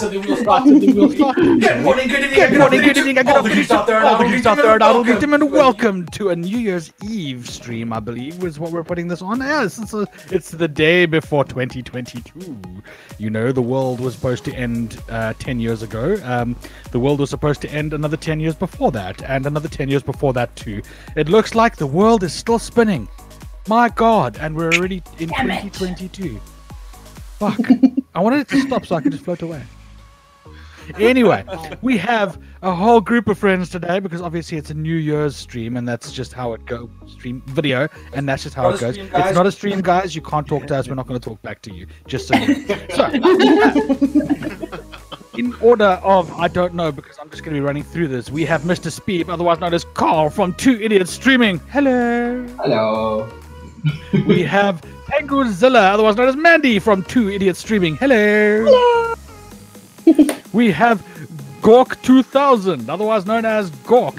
starts and the wheel starts and the wheel starts. Good morning, good evening, Good morning, good evening, good All the afternoon geeks there, and all all the the geeks geeks out there, and all the geeks, welcome. and welcome to a New Year's Eve stream, I believe, is what we're putting this on. Yes, it's, a, it's the day before 2022. You know, the world was supposed to end uh, 10 years ago. Um, the world was supposed to end another 10 years before that, and another 10 years before that, too. It looks like the world is still spinning. My God, and we're already in Damn it. 2022. Fuck. I wanted it to stop so I could just float away. Anyway, we have a whole group of friends today because obviously it's a New Year's stream and that's just how it goes. Stream video, and that's just how Not it goes. stream, It's not a stream, guys. You can't talk to us. We're not going to talk back to you. Just so. You know. So, in order of I don't know because I'm just going to be running through this. We have Mr. Speed, otherwise known as Carl from Two Idiots Streaming. Hello. Hello. We have Penguinzilla, otherwise known as Mandy from Two Idiots Streaming. Hello. we have Gork 2000, otherwise known as Gork.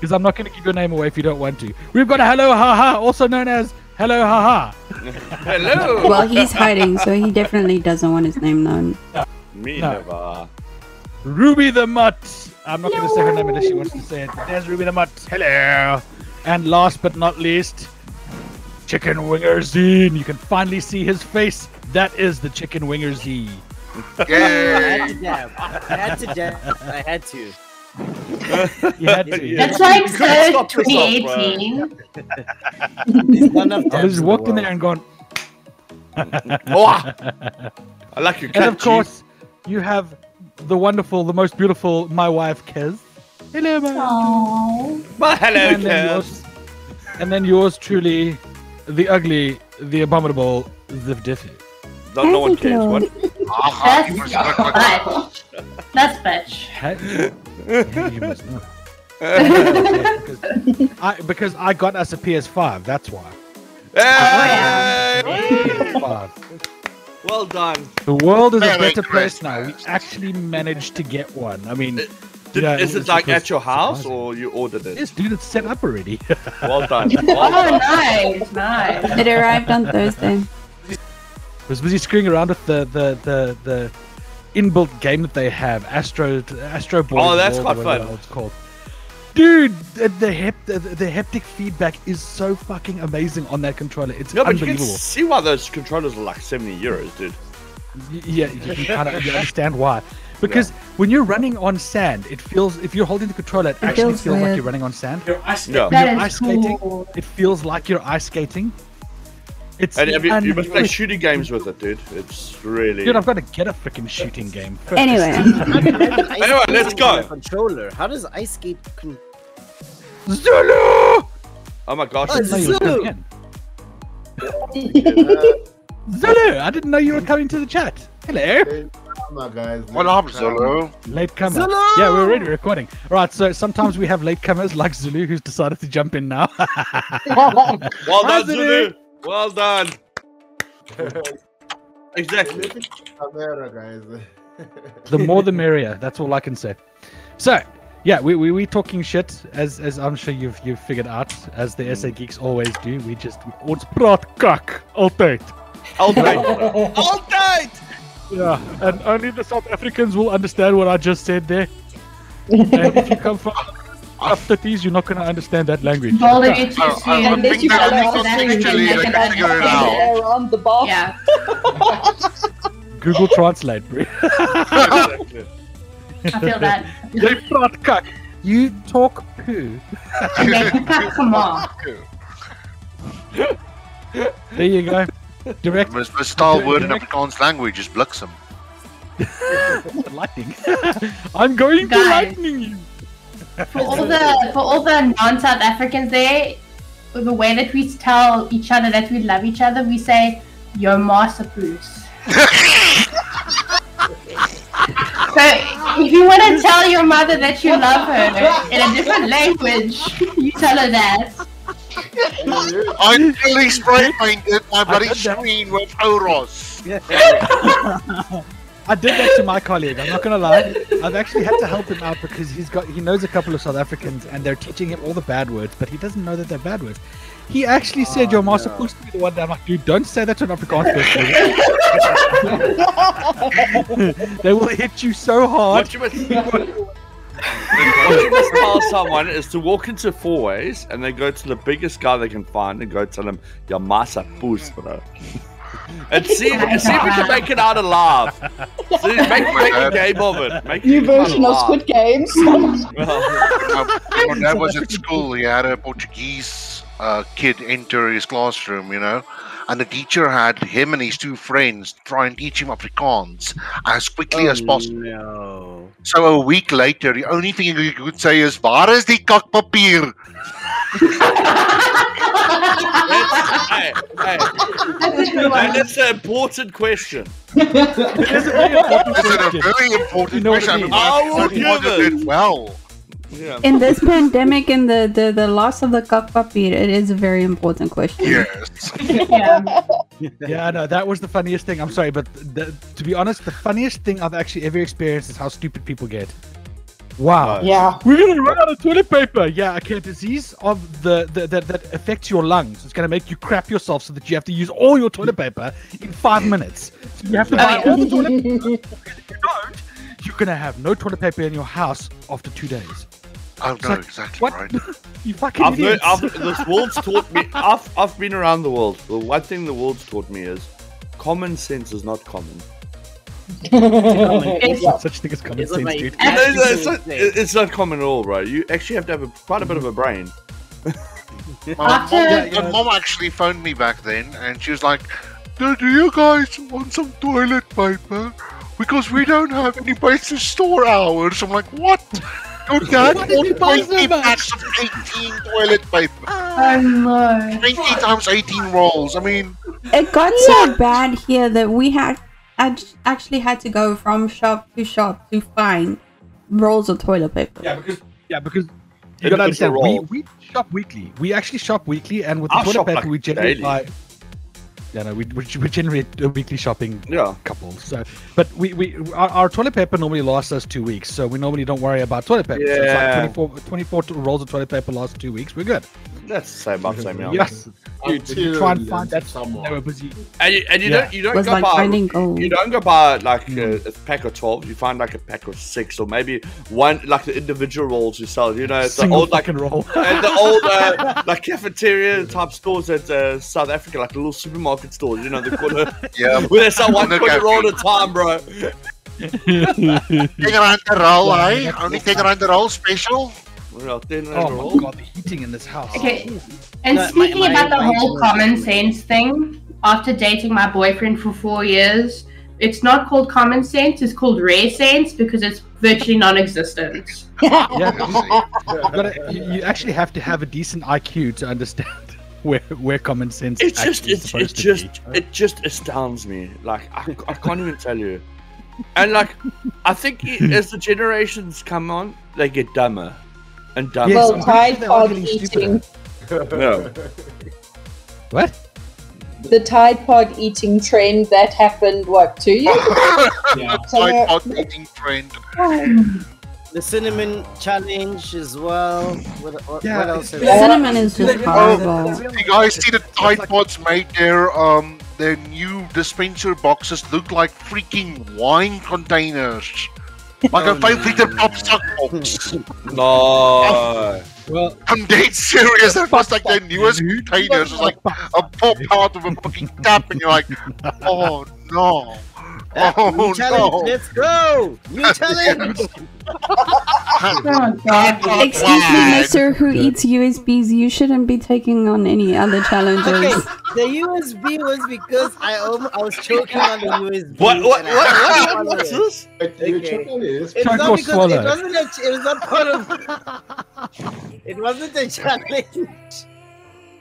Because I'm not going to give your name away if you don't want to. We've got Hello Haha, also known as Hello Haha. Hello. Well, he's hiding, so he definitely doesn't want his name known. Me No. never. Ruby the Mutt. I'm not going to say her name unless she wants to say it. There's Ruby the Mutt. Hello. And last but not least, Chicken Winger Zine. You can finally see his face. That is the Chicken Winger Z. I Yay. had to dab. I had to dab. I had to. You had to. That's like You so stop yourself, bro. 2018. There's I dabs just walked the in there and gone. Oh, I like your And of cat, course, you have the wonderful, the most beautiful, my wife, Kez. Hello, man. Aww. Chief. My hello, and then yours, and then yours truly, the ugly, the abominable, the diffy. No, no one cares. What? Ah, That's bitch. That's bitch. Hey, yeah, you must know. because, I, because I got us a PS5. That's why. Hey! PS5. Well done. The world is a Merry better place now. We actually managed to get one. I mean, Did, Yeah, is it it like at your house surprising. or you ordered it? yes, dude, it's set up already. Well done. Oh, Well done. nice, nice. It arrived on Thursday. I was busy screwing around with the the the the inbuilt game that they have, Astro Astro Boy. Oh, that's World, quite fun. It's called. Dude, the, the hep the, the haptic feedback is so fucking amazing on that controller. It's No, but you can unbelievable. see why those controllers are like 70 euros, dude. Yeah, you can kind of understand why. Because when you're running on sand, it feels if you're holding the controller, it, It actually feels feels like you're running on sand. You're ice Yeah. You're ice skating, cool. it feels like you're ice skating. It's And have you, you must play shooting games with it, dude. It's really. Dude, I've got to get a freaking shooting game. First. Anyway, Anyway, let's go. Controller. How does ice skate? Con- Zulu! Oh my gosh. Oh, I didn't know you were Zulu! Zulu! I didn't know you were coming to the chat. Hello. Come on, guys. Well, I'm Zulu. Late comer. Zulu! Yeah, we're already recording. Right, so sometimes we have late comers like Zulu who's decided to jump in now. Well Hi, done, Zulu. Zulu. Well done. exactly. Camera, guys. the more the merrier. That's all I can say. So, yeah, we we we talking shit as as I'm sure you've you've figured out as the SA geeks always do. We just ons praat kak altyd. All day. All day. Yeah, and only the South Africans will understand what I just said there. and if you come from after these, you're not going to understand that language. Boulder you too I- soon. I Unless you that follow at least South African, contextually they they can can figure it understand out. around the box. Yeah, Google Translate, bro. exactly. I feel that. They praat kak. You talk poo. And they can cut from off. There you go. Direct Mas my style word in Afrikaans language is bliksem. lightning. I'm going to Guys. lightning you. For all the for all the non-South Africans there, the way that we tell each other that we love each other, we say your master Bruce." so if you want to tell your mother that you love her in a different language, you tell her that. I nearly spray painted my bloody did that. screen with Oros. I did that to my colleague. I'm not gonna lie. I've actually had to help him out because he's got he knows a couple of South Africans and they're teaching him all the bad words, but he doesn't know that they're bad words. He actually said your master supposed to be the one that I'm like, dude, don't say that to an Afrikaans person. they will hit you so hard. What you must, what you must tell someone is to walk into four ways and they go to the biggest guy they can find and go tell him, Your massa poos, bro. And see, and see if we can make it out alive. See, make, make a game of it. Make New it version of. Squid Games. Well, when I was at school, he had a Portuguese uh, kid enter his classroom, you know, and the teacher had him and his two friends try and teach him Afrikaans as quickly as oh, possible. No. So a week later, the only thing he could say is, "Waar is die kakpapier?" hey, hey, That's a good one. and it's an important question. It is a very important This is a question. very important You know question. I mean? I will give it. it well. Yeah. In this pandemic and the, the, the loss of the kakpapier, it is a very important question. Yes. Yeah. Yeah, no, that was the funniest thing. I'm sorry, but the, to be honest, the funniest thing I've actually ever experienced is how stupid people get. Wow. yeah. We're gonna run out of toilet paper. Yeah, okay. A disease of the, the that that affects your lungs. It's gonna make you crap yourself so that you have to use all your toilet paper in five minutes. So you have to oh, buy all the toilet paper. If you don't, you're gonna have no toilet paper in your house after two days. Oh It's no, like, exactly what? right. you fucking I've, learned, idiots. I've this world's taught me. I've I've been around the world. The one thing the world's taught me is common sense is not common. It's- Yeah. Such thing as common It's sense, my- dude. No, no, it's, not, insane. it's not common at all, bro. You actually have to have a, quite a bit of a brain. My mom, After- my mom actually phoned me back then, and she was like, "Do, do you guys want some toilet paper? Because we don't have any place to store ours." I'm like, "What? Your dad Why did you bought buy so 20 much? packs of 18 toilet paper, Oh no. 20 times 18 rolls. I mean, It got so bad here that we had act- actually had to go from shop to shop to find rolls of toilet paper. Yeah, because Yeah, because you gotta understand, we, we shop weekly. We actually shop weekly, and with the I toilet paper, like, we generally daily. buy. Yeah, no, we we, we generate a weekly shopping Yeah. couple. So, but we we our, our toilet paper normally lasts us two weeks, so we normally don't worry about toilet paper. So it's Yeah. like 24, 24 rolls of toilet paper last two weeks. We're good. That's the same, about the same. Yeah. Yes, dude. You try and find that someone. They were busy. And you, and you Yeah. don't you don't go like buy you don't go buy like a, a pack of twelve. You find like a pack of six or maybe one like the individual rolls you sell. You know, it's the old like fucking roll. and the old uh, like cafeteria type stores at uh, South Africa, like a little supermarket stores. You know, the corner yeah, where they sell one On the roll at a time, bro. take around the roll, eh? Only take around the roll special. Well, ten rand a Oh roll. my god, the heating in this house. Okay. And No, speaking my- about the my- whole common sense thing, after dating my boyfriend for four years, it's not called common sense, it's called rare sense because it's virtually non existent. Yeah, you, you actually have to have a decent IQ to understand where where common sense. It's just actually it's, supposed it's to just be. it just astounds me. Like I, I can't even tell you. And like I think i as the generations come on, they get dumber and dumber. Yes, well, Tide sure they are Pod eating, No. What? the Tide Pod eating trend that happened, what, two years ago? yeah. Somewhere- Tide Pod eating trend. Um, The cinnamon challenge as well. What, what, Yeah, what else? it's- have Cinnamon is just horrible. You guys see the Tide Pods made their um their new dispenser boxes look like freaking wine containers. Like Oh, a five liter no. pop suck box. No. Well, I'm dead serious. That was like their newest containers. It's like a pop out of a fucking tap, and you're like, oh no. Oh new challenge. no. Let's go. New challenge. Oh god. Excuse me, Mister who eats USBs. You shouldn't be taking on any other challenges. Okay, the USB was because I almost, I was choking on the USB. What what what, what, what's this? Okay. trouble It's not because swallow? it wasn't a, it was not part of it wasn't a challenge.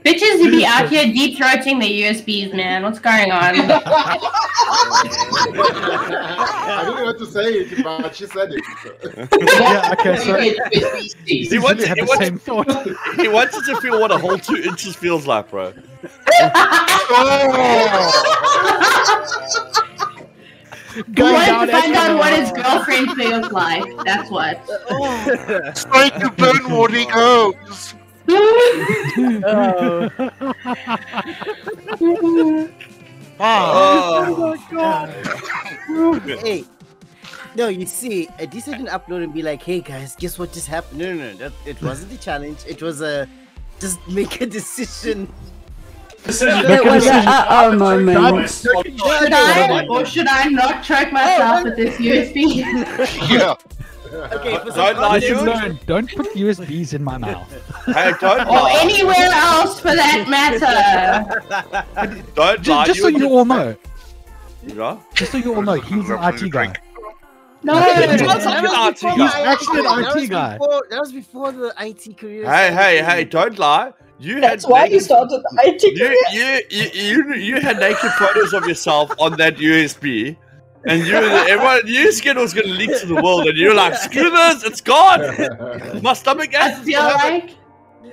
Bitches who be out here deep throating the USBs, man. What's going on? I didn't know what to say it, but she said it. yeah, okay, so He you wants, he, wants, same thought. he wants it to feel what a whole two inches feels like, bro. He Going wanted to find out what his girlfriend feels like. That's what. Straight to burn what he goes. Oh. Oh. hey. No, you see, a decent didn't upload and be like, "Hey guys, guess what just happened?" No, no, no, that, it wasn't a challenge. It was a just make a decision. It was a uh oh moment. Should I or should I not choke myself with this USB? Yeah. Okay, for some Don't lie, Listen, you. learn, don't put USBs in my mouth. Hey, don't or lie. anywhere else for that matter. Don't Just, lie. just so you all know, Yeah? just so you all know, he's an IT guy. No, It sounds That an was before guy. my Actually an that RT guy. Before, that was before the IT career. Hey, hey, hey! Don't lie. You That's had why you started the IT you, career. you, you, you, you had naked photos of yourself on that USB, and you, everyone, you skin was gonna leak to the world, and you're like, "Screw this, it's gone." My stomach I acid. feel like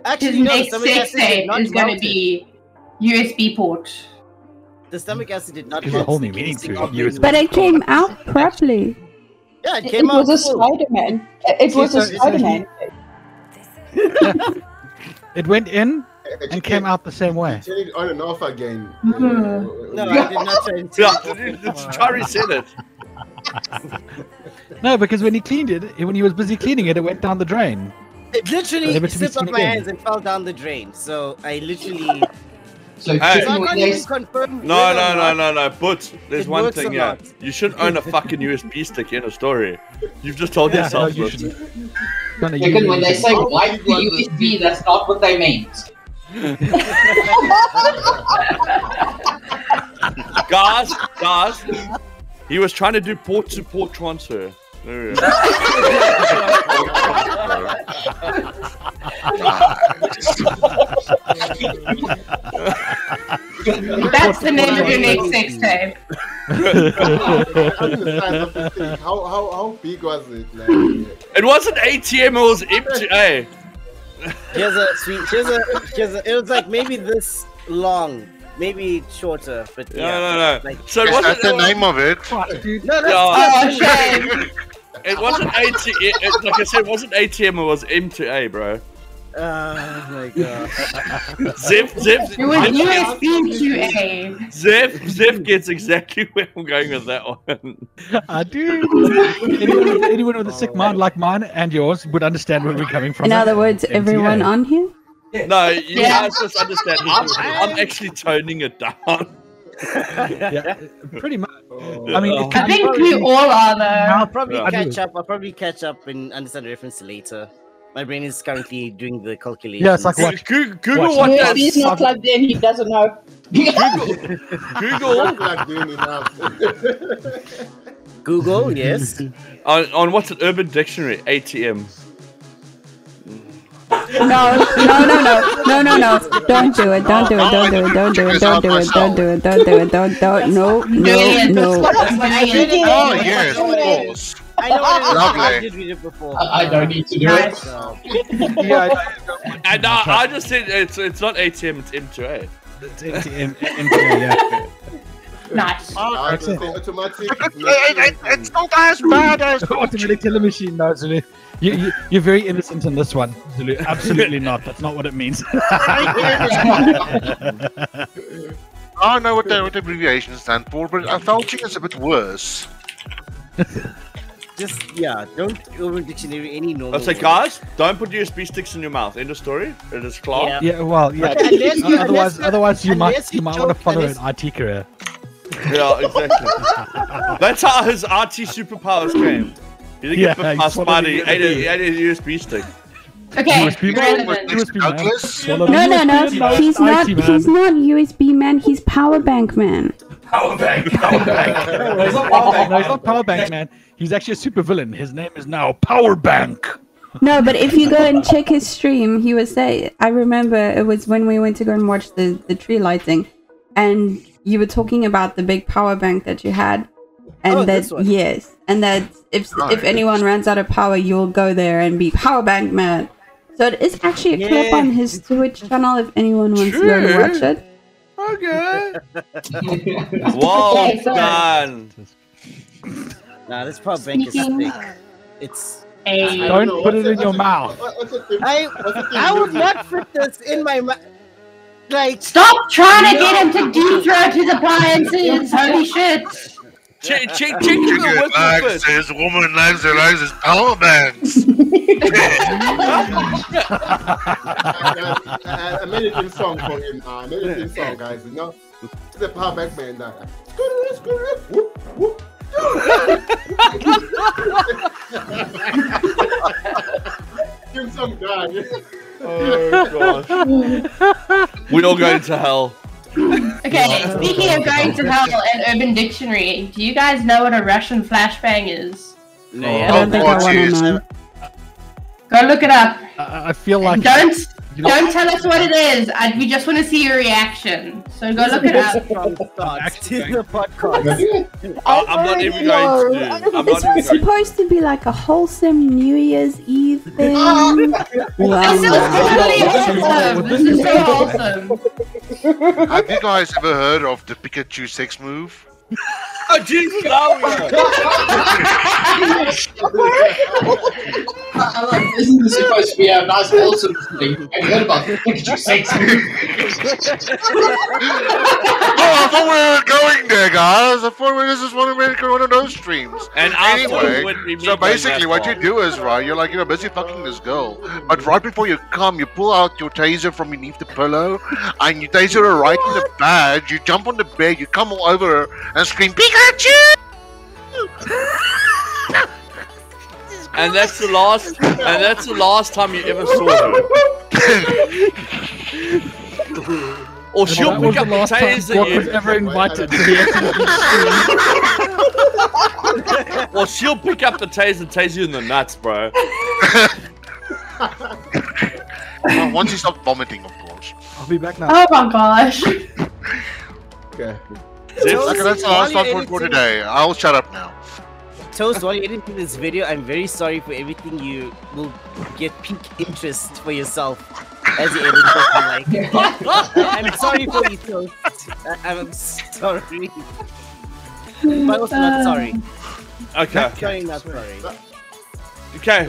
Actually, his no, next stomach sex tape is going to be USB port. The stomach acid did not. There's a whole new meaning to of it, USB. But it came out properly. Yeah, it It, came it out. was a full. Spider-Man. It, it was a so- so Spider-Man. It went in and came out the same way. Turn it on and off again. Mhm. No, I did not try to. Yeah, Chari said it. No, because when he cleaned it, when he was busy cleaning it, it went down the drain. It literally Never to be slipped off my again. hands and fell down the drain. So I literally. So, Hey. So I can't even confirm. No, no, no, no, no. But there's It one thing, yeah. not. You shouldn't own a fucking USB stick in a story. You've just told Yeah, no, yourself you this. shouldn't. Gonna Chicken, use when they say How wipe the USB, that's not what they meant. Guys, guys, he was trying to do port to port transfer. There we go. That's the name of your next sex tape. I of this thing. How, how, how big was it? Like, It wasn't ATM, it was MTA. Here's a sweet. Here's a. Here's a. It was like maybe this long, maybe shorter, but yeah. no, no. Like, So it Is wasn't, that the name of it? no, that's Yeah. Oh, shame. it wasn't ATM. It, like I said, it wasn't ATM, it was M2A, bro. Oh my god. Zip, zip, It was zip, USB to A. zip, zip gets exactly where I'm going with that one. I do. anyone, with, anyone with a sick oh mind like mine and yours would understand where we're coming from. In other words, MTA. everyone on here? No, you Yeah. guys just understand. I'm, I'm actually toning it down. Yeah, pretty much. I mean, it I could think we all are though. I'll probably Yeah. catch up. I'll probably catch up and understand the reference later. My brain is currently doing the calculations. Yes, like what? Google, Google Watch. what USB is that. not plugged in. He doesn't know. Google Not like doing enough. Google, yes. on, on what's an Urban Dictionary? ATM. No, no, no, no, no, no, no. Don't do it. Don't do it. Don't do it. Don't do it. Don't do it. Don't do it. Don't do it. Don't, don't. No, no, no. I get it. Oh, yes, of course. I know what it is. Lovely. I did read it before. I I don't need to do it. So, Yeah, And no, I just said it's it's not ATM, it's M2A. it's MTA, MTA, yeah. Nice. Ah, it's it. automatic. It- it- it's not as bad as Automatic television, no, Zulu. You, you, you're very innocent in this one, Zulu. Absolutely not. That's not what it means. I know what the, what the abbreviations stand for, but uh, felching is a bit worse. Just yeah, don't Urban Dictionary any normal. I say, guys, don't put USB sticks in your mouth. End of story. It is clear. Yeah. yeah, well, yeah. But unless you- otherwise, unless you- otherwise you might you you might want to follow unless- an IT career. Yeah, exactly. That's how his IT superpowers came. He didn't Yeah, get bit he by a swallowed spider. the He ate a, USB. ate a USB stick. Okay, USB man? USB man. Douglas? Swallow No, no, no. He's not. He's not USB man. He's power bank man. Power bank, power bank. No, he's not power bank. No, he's not power bank man. He's actually a super villain. His name is now Power Bank. No, but if you go and check his stream, he was say. I remember it was when we went to go and watch the the tree lighting, and you were talking about the big power bank that you had, and Oh, that yes, and that if if Right. anyone runs out of power, you'll go there and be power bank man. So it is actually a clip on his Twitch channel if anyone wants to go and watch it. Okay. well Okay, so- done. Nah, this power bank is Speaking- thick. It's. Hey. I Don't know. put What's it in your what's mouth. what- What's the thing? I, What's the thing? I would Lucy? not put this in my mouth. Like, Stop trying to get him to deep throat his appliances. Holy shit. Check, check, check Chicken the likes his woman likes her likes his power banks. I, I, I made a song for him. Uh, I made a theme song, guys. You know, it's a power back man. That. Whoop, whoop. Theme song guy. Oh gosh. we all going to hell. Okay, speaking of going to hell and Urban Dictionary, do you guys know what a Russian flashbang is? no, I don't think I want to know. Go look it up. I I feel like Don't you know, don't tell us what it is. I, we just want to see your reaction. So go look it up. from start to the podcast. I- I'm not even going to do. I'm not It's even going. supposed to be like a wholesome New Year's Eve thing. wow. This is totally awesome. This is so awesome. Have you guys ever heard of the Pikachu sex move? Oh Jesus! No, I like, isn't this supposed to be a nice wholesome thing? Have you heard about Pikachu sex? oh, I thought we were going there, guys. I thought we- were just is to make one of those streams. And Anyway, when we meet so basically, what you do is right. You're like you're busy fucking this girl, but right before you come, you pull out your taser from beneath the pillow, and you taser her right in the badge. You jump on the bed, you come all over her, and scream Pikachu. And that's the last. And that's the last time you ever saw her. Or she'll that was pick up the last time taser Squawk was ever invited to the stream. Well, she'll pick up the taser and tase you in the nuts, bro. Well, once you stop vomiting, of course. I'll be back now. Oh my gosh. Okay. Okay, that's the last one for, for today. I'll shut up now. Toast, while you're editing this video, I'm very sorry for everything you will get peak interest for yourself as you edit this. Like, I'm sorry for you, Toast. I- I'm sorry. But also not sorry. Okay. Sorry, not sorry. Okay.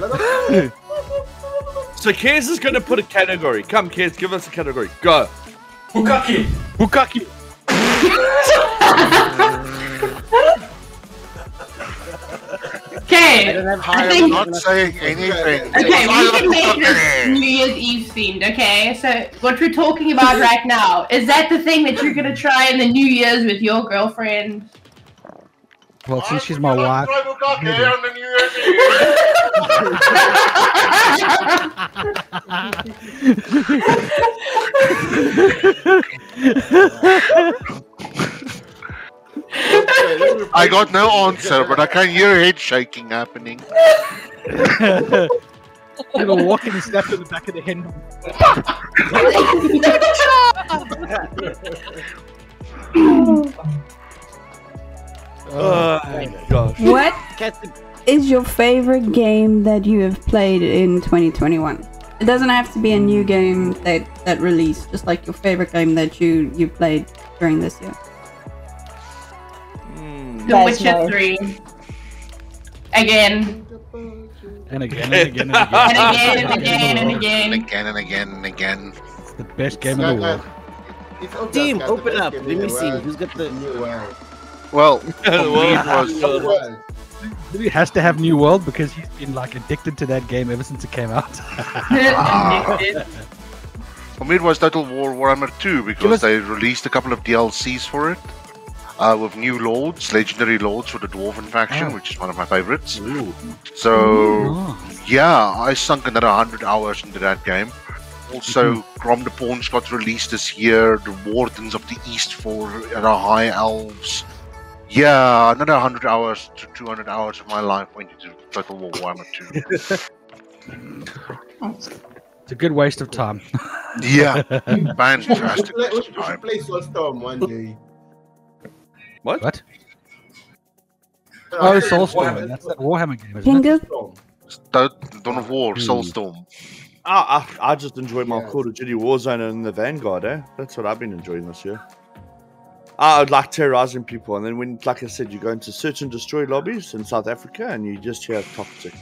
so Kez is going to put a category. Come, Kez, give us a category. Go. Bukaki. Bukaki. I Okay. don't have I high. am not saying anything. Okay, we can make this New Year's Eve themed, okay? So what we're talking about right now, is that the thing that you're gonna try in the New Year's with your girlfriend? Well, since she's my wife, got no answer, but I can hear head shaking happening. you know, walking and snap in the back of the head. Oh my gosh. What Cats- is your favorite game that you have played in 2021? It doesn't have to be a new game that that released. Just like your favorite game that you you played during this year. The Witcher no. 3. Again. And again and again and again. And again and again and again. And again. again and again and again. It's the best game in the world. It's obvious, Team, guys, the open best up. game Let in me the see. world. Who's got the. New world. Well, for me Well, it was Well, He has to have New World because he's been like addicted to that game ever since it came out. for me it was Total War Warhammer 2 Give because us- they released a couple of DLCs for it. Uh, with new lords, legendary lords for the dwarven faction, Oh. which is one of my favorites. Ooh. So Oh. yeah, I sunk another hundred hours into that game. Also, Mm-hmm. Grom the Paunch got released this year. The Wardens of the East for the High Elves. Yeah, another hundred hours to two hundred hours of my life went into Total War Warhammer 2. It's a good waste of time. yeah, we should fantastic. play, we waste should of time. play Soulstorm one day. What? What? Oh, Soulstorm. That's that Warhammer game, isn't it? Pingu, Dawn of War, Hmm. Soulstorm. Ah, I, I just enjoy my Yeah. Call of Duty Warzone and the Vanguard, eh? That's what I've been enjoying this year. I would like terrorizing people, and then when, like I said, you go into search and destroy lobbies in South Africa, and you just hear toxic.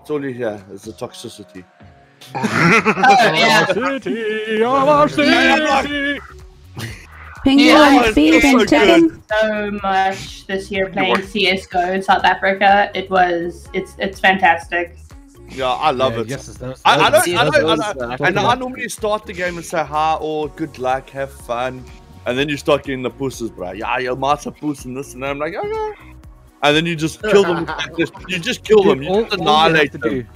It's all you hear is the toxicity. Oh, yeah. City, our city. Penguin, Yeah, speed, it's and so chicken. so much this year playing CS:GO in South Africa. It was it's it's fantastic. Yeah, I love Yeah, it. Yes, those, I, I those- don't, I don't, I don't, and I normally start the game and say hi or good luck, have fun, and then you start getting the pusses, bro. Yeah, you're master puss and this and that. I'm like, okay. And then you just kill them. just, you just kill them. You all- just you have annihilate to them. do-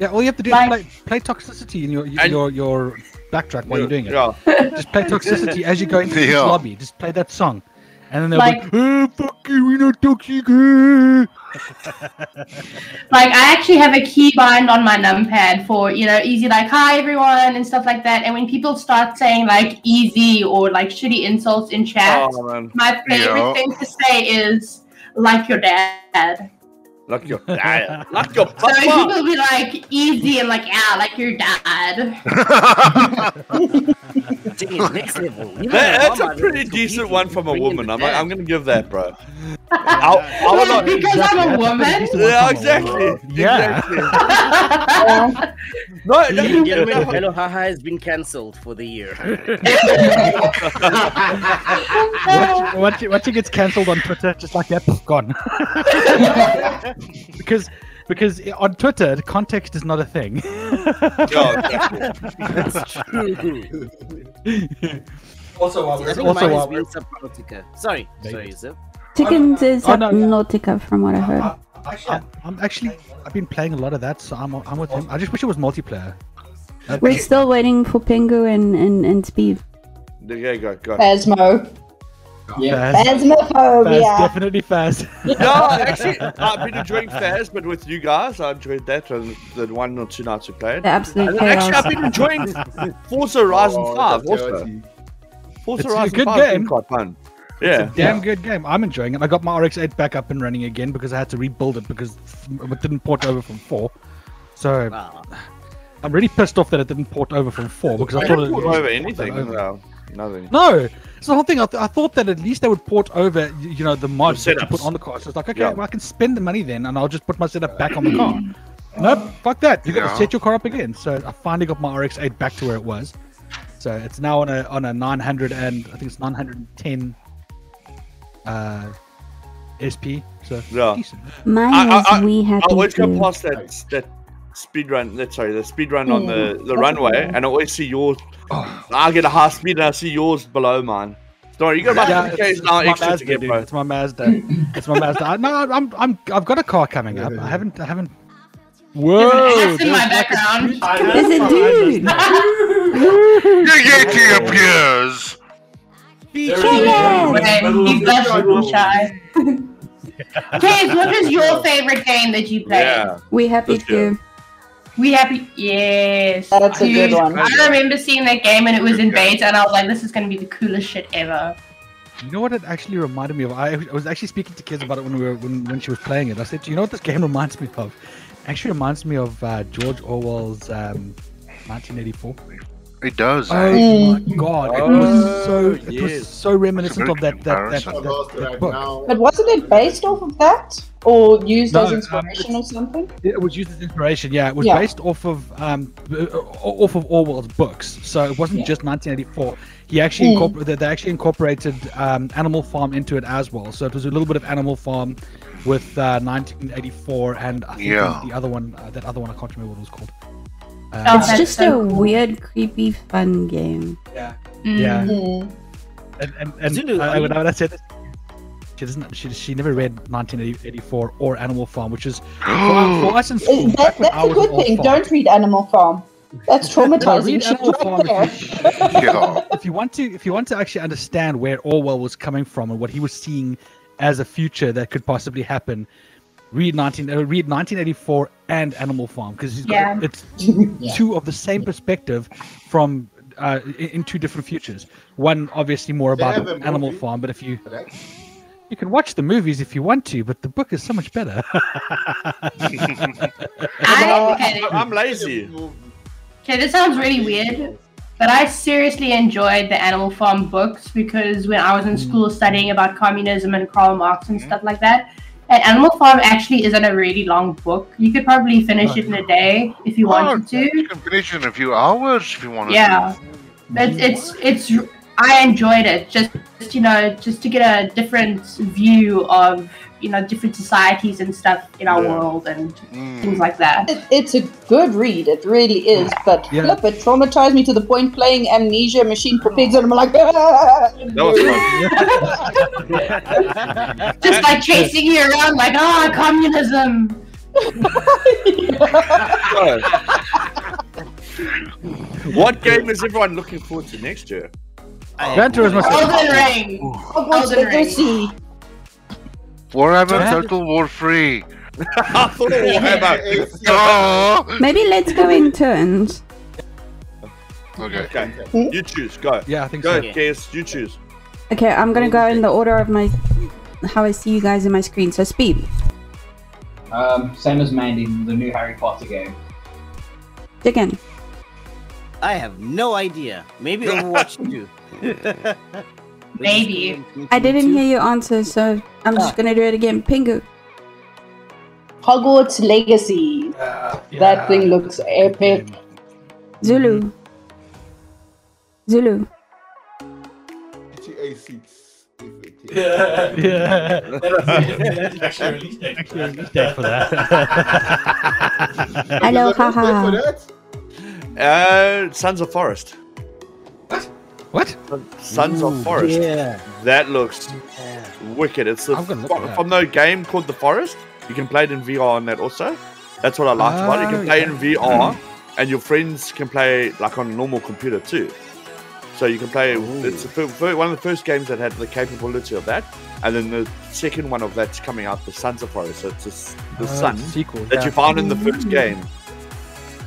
Yeah, all you have to do Like- is play, play toxicity in your your, And- your your backtrack while you're doing it. Yeah. Just play toxicity as you go into each Yeah. lobby. Just play that song, and then they'll Like- be, oh, fuck you, we're not toxic. eh." Like I actually have a keybind on my numpad for you know easy like hi everyone and stuff like that. And when people start saying like easy or like shitty insults in chat, Oh my favorite Yeah. thing to say is like your dad. Like your dad, like your So when papa. people be like easy and like yeah like your dad. Taking it next level. You know, That, that's Mama, a pretty decent one from a woman. I'm, dad. I'm gonna give that, bro. I, I would not. Because I'm a woman? that's a pretty Yeah, decent one from a exactly. Yeah. Exactly. No, Ladies no, gentlemen, no. Hello Haha has been cancelled for the year. Once, once, it- once it gets cancelled on Twitter, just like that, poof, gone. Because because on Twitter, the context is not a thing. Yeah, oh, exactly. Also, while I we're think Also, mine while has we're- Subnautica. Sorry, Maybe. sorry, Yusuf. Chickens is Oh, no. Oh, Nautica from what I heard. actually, I'm, I'm actually I've been playing a lot of that, so I'm I'm with him. I just wish it was multiplayer. We're still waiting for Pengu and, and, and Speed. There you go, go. Phasmo. Yeah. Fast, fast, Phasmophobia. definitely fast. no, actually, I've been enjoying Faz, but with you guys, I enjoyed that. uh, The one or two nights we played. Absolutely. absolute And actually, I've been enjoying Forza Horizon Oh, 5 that's also. dirty. Forza It's a good 5 game. quite fun. It's Yeah. a damn good game. I'm enjoying it. I got my RX-8 back up and running again because I had to rebuild it because it didn't port over from four. So Ah, I'm really pissed off that it didn't port over from four because I I thought don't it put would over port anything. over. No, nothing. No, it's the whole thing. I, th- I thought that at least they would port over, you know, the mods The that you put on the car. So it's like, okay, Yeah. well, I can spend the money then, and I'll just put my setup back on the car. nope, fuck that. You got to set your car up again. So I finally got my RX-8 back to where it was. So it's now on a on a 900 and I think it's 910 uh, SP. So Yeah. decent. Mine I- is I- I- we I happy always go too. past that that speed run. That's sorry, the speed run on the the runway, and I always see Oh. yours. I get a high speed, and I see yours below mine. Sorry, you got about Yeah, 50 it's, now it's my to Mazda, get, dude. bro. It's my Mazda. it's my Mazda. I, no, I'm, I'm, I've got a car coming up. I haven't, I haven't. Whoa! There's in my there's like a background. street- Is it dude? The Yeti appears. Okay, he's blushing shy. James, what is your favorite game that you played? Yeah. We happy Let's too. We happy? Yes. That's a good one. I remember seeing that game and it was in beta, and I was like, "This is gonna be the coolest shit ever." You know what it actually reminded me of? I, I was actually speaking to kids about it when we were when, when she was playing it. I said, "You know what this game reminds me of? Actually, reminds me of uh, George Orwell's um, 1984." It does. Oh my god! It was so it yes. was so reminiscent of that that that, that, that book. But wasn't it based off of that? Or used No, as um, inspiration or something? It was used as inspiration. Yeah, it was Yeah. based off of um uh, off of Orwell's books. So it wasn't Yeah. just 1984. He actually Mm. incorporated. They actually incorporated um, Animal Farm into it as well. So it was a little bit of Animal Farm with uh, 1984 and I think Yeah. the, the other one, uh, that other one, I can't remember what it was called. Uh, Oh, It's just so a cool. weird, creepy, fun game. yeah, Mm. Mm. and and, and Zulu, are when, I, when I said this, she doesn't. She, she never read 1984 or Animal Farm, which is for, for us in school. That, when that's a good thing. fart. Don't read Animal Farm. That's No, traumatizing. read You should Animal stop Farm if you- if you want to if you want to actually understand where Orwell was coming from and what he was seeing as a future that could possibly happen, read 19 uh, read 1984 and Animal Farm because he's got Yeah. it's two of the same perspective from uh, in, in two different futures. One obviously more They about Animal. Farm, but if you you can watch the movies if you want to, but the book is so much better. I, okay, I'm lazy. okay, this sounds really weird, But I seriously enjoyed the Animal Farm books because when I was in school studying about communism and Karl Marx and stuff like that, and Animal Farm actually isn't a really long book. You could probably finish it in a day if you oh, wanted to. You can finish it in a few hours if you want to. Yeah, it's it's it's. I enjoyed it. Just just, you know, just to get a different view of you know different societies and stuff in our world and things like that. It, it's a good read, it really is. But Yeah. flip, it traumatized me to the point playing Amnesia Machine for Pigs, and I'm like, "Ah!" That was fun. Just like chasing you around, like ah, communism. what game is everyone looking forward to next year? Gran Turismo Elden Ring. Hogwarts Elden Ring. Legacy. Warhammer Yeah. War 3. I thought Warhammer. Oh! Maybe let's go in turns. Okay. Okay, you choose. Go. Yeah, I think so. Go, so. Guess. You choose. Okay, I'm gonna go in the order of my how I see you guys in my screen. So speed, Um, same as Mandy, in the new Harry Potter game. again. I have no idea. Maybe Overwatch 2. Maybe. I didn't hear your answer, so I'm just gonna do it again. Pingu. Hogwarts Legacy. That thing looks epic. Zulu. Zulu. GTA 6. Yeah. Dead for that. Hello, Is that for haha. that? Uh, Sons of Forest. What? Sons of Forest. Yeah. That looks wicked. It's the, look from, at the game called The Forest. You can play it in VR on that also. That's what I liked about it. You Oh, can play yeah. in VR, and your friends can play like on a normal computer too. So you can play. It's the fir- fir- one of the first games that had the capability of that, and then the second one of that's coming out, the Sons of Forest. So it's the the Uh, sun sequel. that yeah. you found in the first game.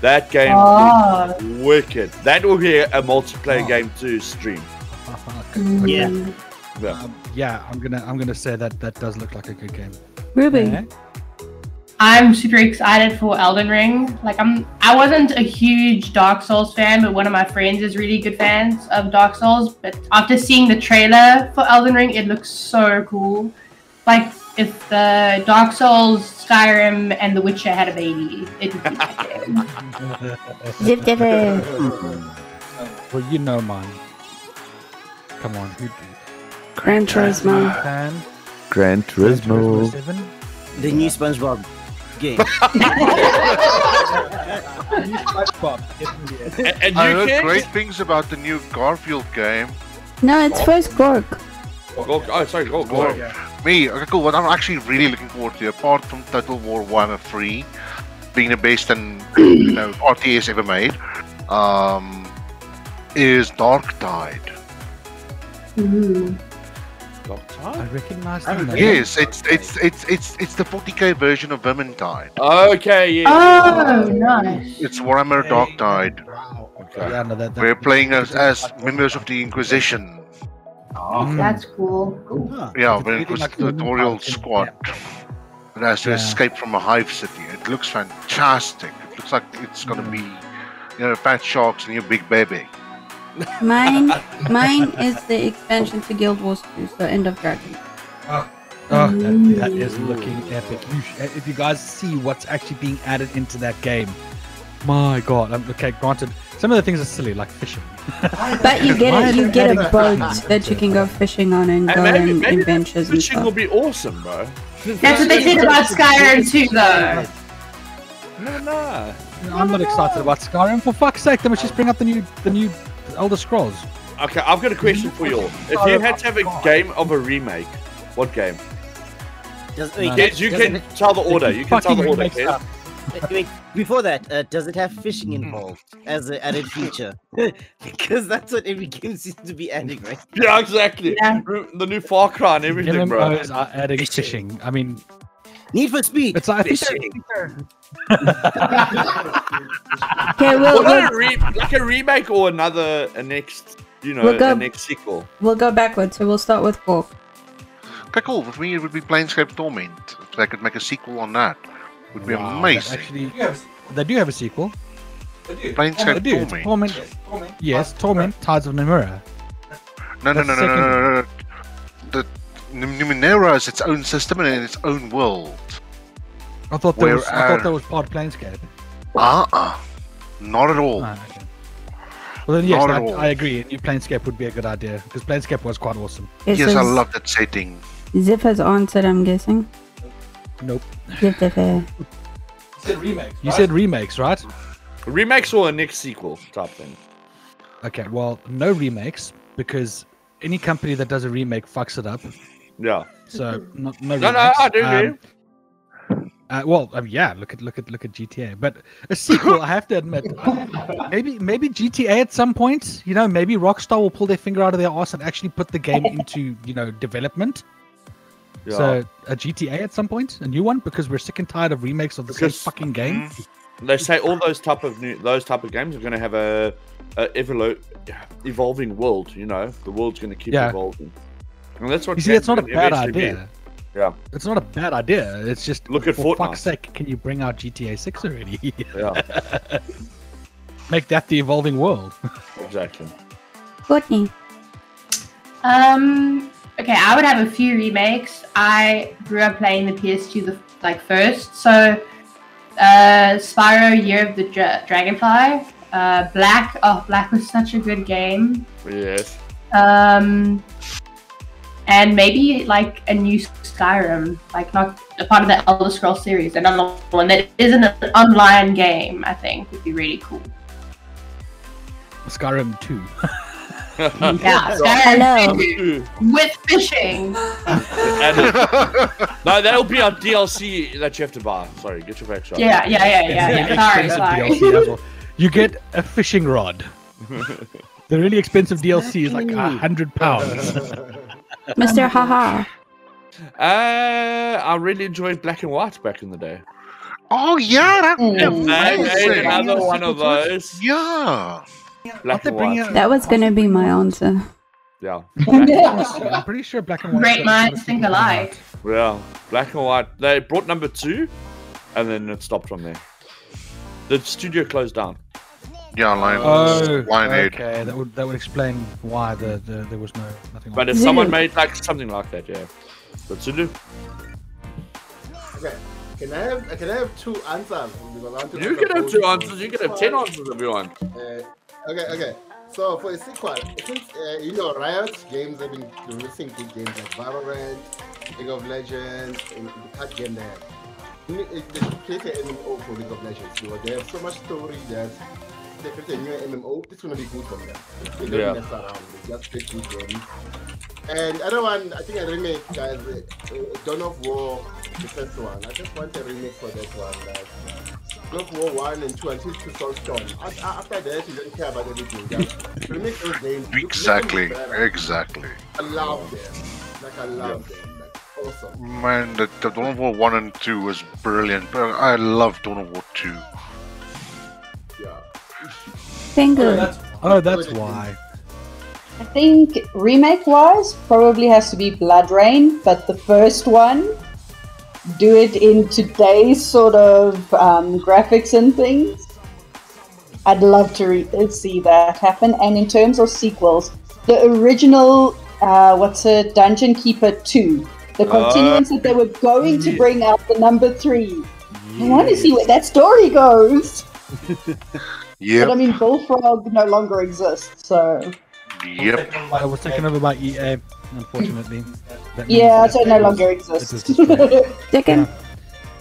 That game Oh. is wicked. That will be a multiplayer Oh. game to stream. Yeah. Yeah. Um, yeah, I'm gonna I'm gonna say that that does look like a good game. Ruby. Yeah. I'm super excited for Elden Ring. Like I'm I wasn't a huge Dark Souls fan, but one of my friends is really good fans of Dark Souls. But after seeing the trailer for Elden Ring, it looks so cool. Like if the Dark Souls, Skyrim, and The Witcher had a baby, it would be that game. Zip zipper. Well, you know mine. Come on, who Gran Turismo. fan? Gran Gran Turismo The new SpongeBob game. And, and I you heard can great things about the new Garfield game. No, it's oh. first Gork. Go, oh, sorry, go, go. Or me, okay, cool. What I'm actually really looking forward to, apart from Total War One and Three being the best and you know RTS ever made, um, is Darktide. Ooh. I recognize them. though. Yes, it's it's it's it's it's the 40k version of Vermintide. Okay, yeah. Oh, nice. It's Warhammer Darktide. Wow. Okay. Yeah, no, that, that We're playing as, as members of the Inquisition. Mm. That's cool. Yeah, It's the really like a Inquisitorial mountain, squad that has to Yeah. escape from a hive city. It looks fantastic. It looks like it's gonna be, you know, fat sharks and your big baby. Mine, mine is the expansion to Guild Wars 2, so End of Dragon. Oh, that, that is looking epic. You sh- if you guys see what's actually being added into that game, my god. Um, okay, granted, some of the things are silly, like fishing. But you get it. You get a boat that you can go fishing on and And go maybe, on maybe adventures and fishing will be awesome, bro. That's what they said about Skyrim too, though. No, no. I'm not excited about Skyrim. For fuck's sake, they must just bring up the new, the new Elder Scrolls. Okay, I've got a question for you all. If you had to have a game of a remake, what game? Does, No. Yes, you does can it- tell the order. You can tell the order, remake Ken. stuff. Wait, wait, before that, uh, does it have fishing involved as an added feature? because that's what every game seems to be adding, right? Yeah, exactly. Yeah. The new Far Cry and everything, bro. MMOs are adding fishing. I mean, Need for Speed. it's like I think fishing. Okay, we'll, Well, we'll, a re- like a remake or another, a next, you know, We'll go- a next sequel. we'll go backwards. So we'll start with Gork. Okay, cool. For me, it would be Planescape Torment. If they could make a sequel on that, would be Wow, that amazing. Actually, they do have a sequel. Planescape I do. Torment. Torment. Yes, Torment, Tides of Numenera. No, no, no, no, no, no, no, no. The Numenera is its own system and in its own world. I thought that Where was I thought that was part of Planescape. Uh-uh. Not at all. Ah, okay. Well then, yes, Not at I, all. I agree. New Planescape would be a good idea because Planescape was quite awesome. It yes, I love that setting. Zip has answered, I'm guessing. Nope. Zip the fair. You said remakes, right? Remakes or a next sequel type thing. Okay. Well, no remakes because any company that does a remake fucks it up. Yeah. So not, no. No, no. I do Um. Uh, well, um, yeah. Look at look at look at GTA, but a sequel. I have to admit, maybe maybe GTA at some point. You know, maybe Rockstar will pull their finger out of their ass and actually put the game into you know development. Yeah. So a GTA at some point, a new one, because we're sick and tired of remakes of the same Because- fucking game. They say all those type of new, those type of games are going to have a, a evolu- evolving world. You know, the world's going to keep Yeah. evolving, and that's what. You see, it's not a bad eventually be. idea. Yeah, It's not a bad idea. It's just Look at for Fortnite. fuck's sake, can you bring out GTA Six already? yeah, Make that the evolving world. exactly. Courtney. Um. Okay, I would have a few remakes. I grew up playing the PS2 the like first, so uh, Spyro: Year of the Dra- Dragonfly, uh, Black. Oh, Black was such a good game. Yes. Um, and maybe like a new Skyrim, like not a part of the Elder Scrolls series, another one that isn't an online game. I think would be really cool. Skyrim Two. Yeah, Hello. With fishing. And- no, that'll be on DLC that you have to buy. Sorry, get your facts right. Yeah, yeah, yeah, yeah. yeah. Sorry, Expensive sorry. DLC as well. You get a fishing rod. the really expensive DLC is like a hundred pounds. Mr. Haha. Uh, I really enjoyed Black and White back in the day. Oh yeah, that, Mm. that They was made it. another one of those. Yeah. Black and White. That was gonna be my answer. Yeah. I'm pretty sure Black and White. Great minds think alike. Yeah, Black and White. They brought number two, and then it stopped from there. The studio closed down. Yeah, Lion, Oh, Lionhead. okay. That would that would explain why the, the there was no nothing. But like if someone made like something like that, yeah. But Zulu, Okay. Can I have can I have two answers? Because I you can have two answers. You can have ten answers if you want. Uh, okay, okay. So for a sequel, since uh, you know Riot games have been releasing good games like Valorant, League of Legends, and the card game there. They should create an MMO for League of Legends because they have so much story that they create a new MMO. It's gonna be good for them. They don't Yeah. mess around. They just create good games. And other one, I think I remake guys, uh, Dawn of War, the first one. I just want a remake for that one. Like, Dawn of War one and two until to Soulstorm. After, after that, you don't care about anything. Just remake those games. Exactly, look exactly. I love them. Like I love them. Like awesome. Man, the, the Dawn of War 1 and 2 was brilliant, but I love Dawn of War 2. Yeah. Finger. Oh, oh, that's why. I think remake wise probably has to be BloodRayne, but the first one, do it in today's sort of um, graphics and things. I'd love to re- see that happen. And in terms of sequels, the original, uh, what's it, Dungeon Keeper 2, the continuance that they were going to bring out the number 3. I want to see where that story goes. Yep, But I mean, Bullfrog no longer exists, so. yep. I was taken over by EA, unfortunately. That Yeah, so it no longer it was exists. destroyed. Chicken.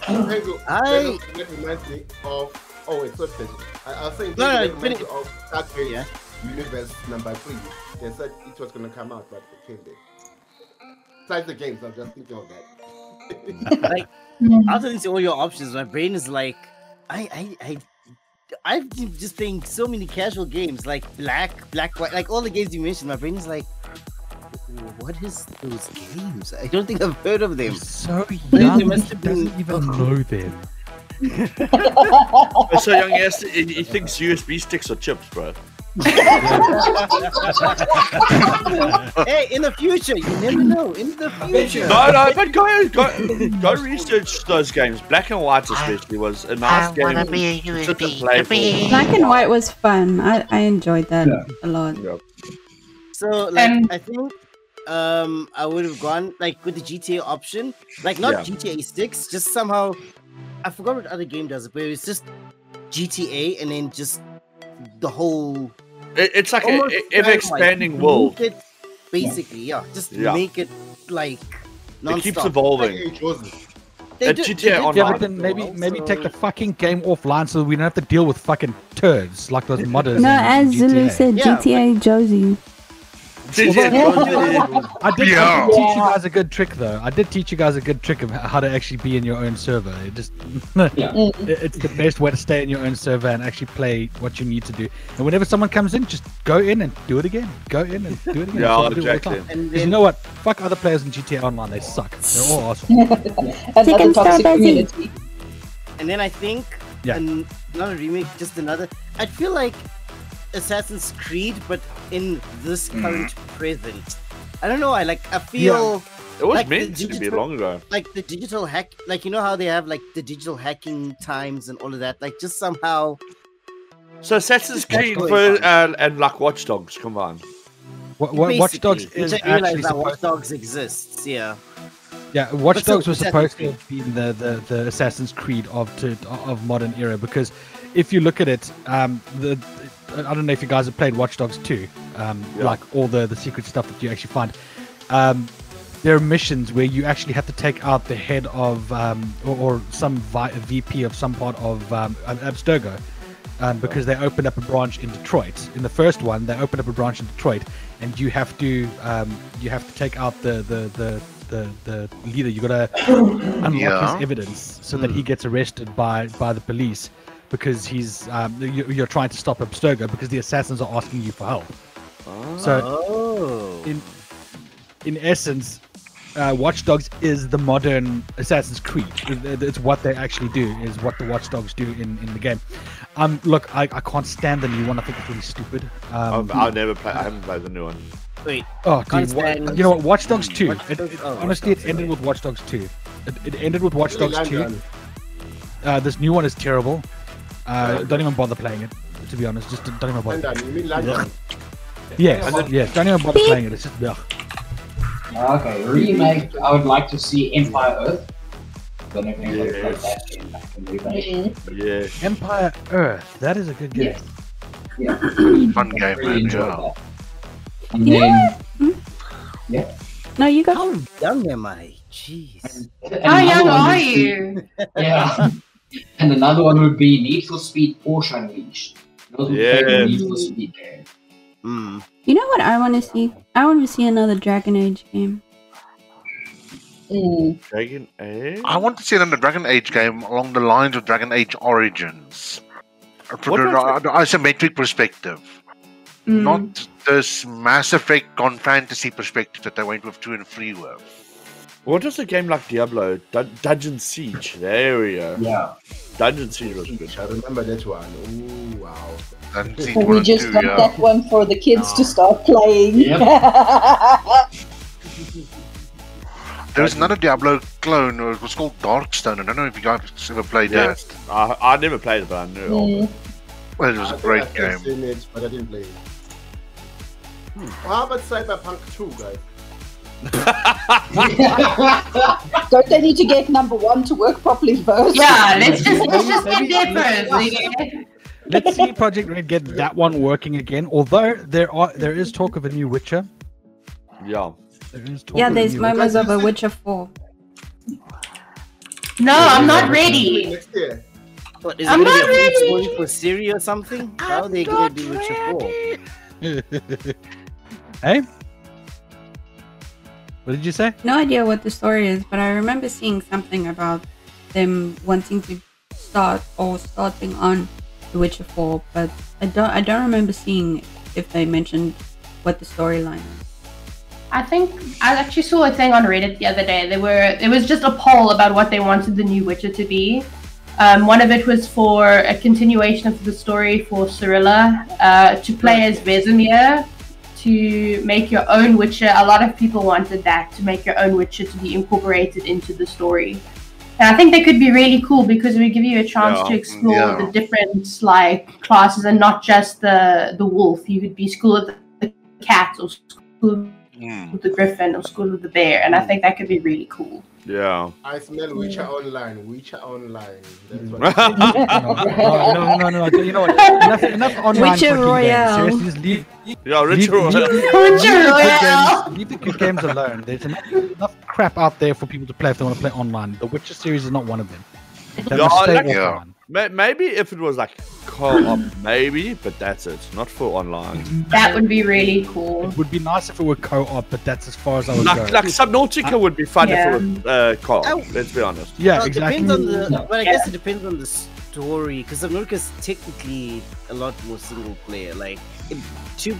Pengu, I- Pengu, that reminds me of. Oh wait, sorry, Pengu. I, I was saying No, no, that reminds finish. of Dark Age Yeah. Universe number three. They said it was gonna come out, but it came there. Besides the games, I'm just thinking of that. like mm. after listening to all your options, my brain is like, I, I, I, I've been just playing so many casual games like Black, Black, White, like all the games you mentioned. My brain is like, what is those games? I don't think I've heard of them. So They young, he must have been- doesn't even know them. so young, yes, he, he thinks USB sticks are chips, bro. hey, in the future, you never know. In the future. No, no, but go go go research those games. Black and White especially was a nice I game. wanna be a to sit and USB. play. Black and white was fun. I, I enjoyed that a lot. So like I think um I would have gone like with the GTA option, like not Yeah. GTA six, just somehow I forgot what other game does it, but it's just GTA and then just the whole It, it's like an kind expanding like, world. make it basically, yeah. Just Yeah. make it like It keeps non-stop. evolving. They At do- GTA did Online. Yeah, but then maybe maybe take the fucking game offline so we don't have to deal with fucking turds like those modders. No, in as Zulu GTA. said, GTA Josie. Although- I did, I did teach you guys a good trick though. I did teach you guys a good trick of how to actually be in your own server. It just it- it's the best way to stay in your own server and actually play what you need to do. And whenever someone comes in, just go in and do it again. Go in and do it again. Yeah, I'll what I the eject time. in. And 'Cause you know what? Fuck other players in GTA Online. They suck. They're all awesome. Another toxic Star community. And then I think Yeah. an, not a remake, just another. I feel like Assassin's Creed, but in this Mm. current present. I don't know. I like. I feel It was like the meant to be digital- long ago. like the digital hack. Like you know how they have like the digital hacking times and all of that. Like just somehow. So Assassin's Creed for, uh, and like Watch Dogs, come on. What, what, Watch Dogs is which I realize actually that Watch Dogs exists. Yeah. Yeah, Watch But still, Dogs was supposed to have been the, the, the Assassin's Creed of to, of modern era because if you look at it, um, the I don't know if you guys have played Watch Dogs 2, um, Yeah. like all the, the secret stuff that you actually find. Um, there are missions where you actually have to take out the head of um, or, or some vi- VP of some part of um, Abstergo. Um, because they opened up a branch in Detroit. In the first one, they opened up a branch in Detroit, and you have to um, you have to take out the the the the, the leader. You gotta unlock Yeah. his evidence so that he gets arrested by by the police because he's um, you, you're trying to stop Abstergo because the assassins are asking you for help. So Oh. in in essence, uh, Watch Dogs is the modern Assassin's Creed. It's what they actually do. Is what the Watch Dogs do in, in the game. Um, look, I, I can't stand the new one. I think it's really stupid. Um, I've, I'll never play. I haven't played the new one. Wait. Oh, Can't dude, what, you know what? Watch Dogs 2. Watch It, Dogs- it- oh, Watch honestly, Dogs, it ended okay. with Watch Dogs 2. It, it ended with Watch Dogs Land 2. Uh, this new one is terrible. Uh, don't even bother playing it, to be honest. Just don't even bother. London, you mean London? Yes, yes, don't even bother playing it. It's just, ugh. Okay, remake. I would like to see Empire Earth. Don't know if anybody played Yes. that game back in the day. Yeah. Empire Earth. That is a good game. Yes. Yeah. Fun game, Really man. enjoyed Yeah. That. And You know then, what? yeah. No, you go. How young am I? Jeez. How young are would be- you? Yeah. and another one would be Need for Speed Porsche Unleashed. Those would play the Yeah. Need for Speed game. Hmm. You know what I want to see? I want to see another Dragon Age game. Mm. Dragon Age. I want to see another Dragon Age game along the lines of Dragon Age Origins. From What the was isometric perspective. Mm. Not this Mass Effect on fantasy perspective that they went with 2 and 3 with. What was a game like Diablo? Dun- Dungeon Siege. There we go. Yeah. Dungeon Siege was good. I remember that one. Ooh, wow. Dungeon Siege We 1 just got yeah. that one for the kids to start playing. Yep. There was another Diablo clone, it was called Darkstone. I don't know if you guys ever played Yes. I, I never played it, but I knew of it. Mm. Well, it was I a think great I've game. seen it, but I didn't play it. Hmm. How about Cyberpunk 2, guys? Don't they need to get number one to work properly first? Yeah, let's just let's just get there first. Let's see Projekt Red get that one working again. Although there are there is talk of a new Witcher. Yeah. There is talk Yeah, of there's new murmurs of a Witcher 4. No, I'm not ready. Next. What is I'm it gonna not be a full ready. for Ciri or something? How are they gonna do Witcher 4? Witcher. hey, what did you say? No idea what the story is, but I remember seeing something about them wanting to start or starting on The Witcher 4, but I don't I don't remember seeing if they mentioned what the storyline is. I think I actually saw a thing on Reddit the other day. They were it was just a poll about what they wanted the new Witcher to be, Um, one of it was for a continuation of the story for Cirilla uh, to play as Vesemir, to make your own Witcher. A lot of people wanted that to make your own Witcher to be incorporated into the story. And I think they could be really cool because we give you a chance Yeah, to explore yeah. the different like classes and not just the the wolf. You could be school of the cat or school of hmm. the griffin or school of the bear, and I hmm. think that could be really cool. Yeah. I smell hmm. Witcher Online. Witcher Online. That's what hmm. no, no, no, no, no. You know what? Enough, enough online Witcher Royale. games. Seriously, just leave, Yeah, leave, Richard. leave, Royale. Witcher Royale. leave the good games alone. There's enough, enough crap out there for people to play if they want to play online. The Witcher series is not one of them. They Yeah, must stay offline. May- Maybe if it was like co-op, maybe, but that's it. Not for online. That would be really cool. It would be nice if it were co-op, but that's as far as I would Like, go. like Subnautica would be fun Yeah. if it was uh, co-op. Oh. Let's be honest. yeah, Well, it exactly. depends on the. No. But I Yeah. guess it depends on the story because America is technically a lot more single player. Like, it, to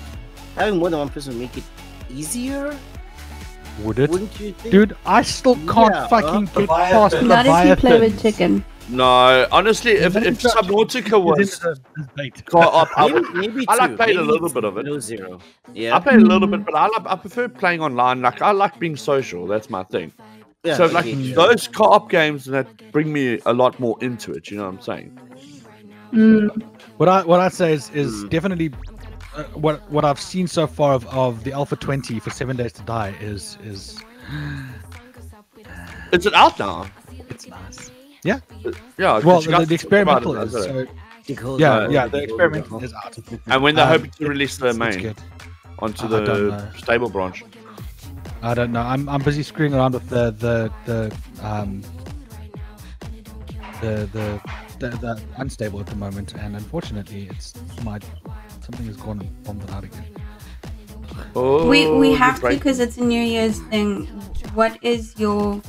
having more than one person would make it easier, Would it? wouldn't you think? Dude, I still can't Yeah, fucking uh, get past Not if you play with chicken. No, honestly, if, if Subnautica was Within the- the bait. co-op, I, maybe, would, maybe I like two, playing a little bit of it. No zero. Yeah, I played play a little bit, but I, like, I prefer playing online. Like I like being social. That's my thing. yeah so like okay, sure. those co-op games that bring me a lot more into it. You know what I'm saying? Mm. What I what I'd say is is Hmm. definitely uh, what what I've seen so far of, of the Alpha 20 for Seven Days to Die is is Is it out now? it's nice. Yeah. 'cause Well, you the, the experimental it, is it? so, Because, yeah uh, yeah the experimental is out. And when they're Um, hoping to release the It's, it's main good. onto the stable branch. I don't know. I'm I'm busy screwing around with the the the um the the the, the unstable at the moment, and unfortunately, it's my something has gone and bombed it out again. Oh, we we have to because it's a New Year's thing. What is your,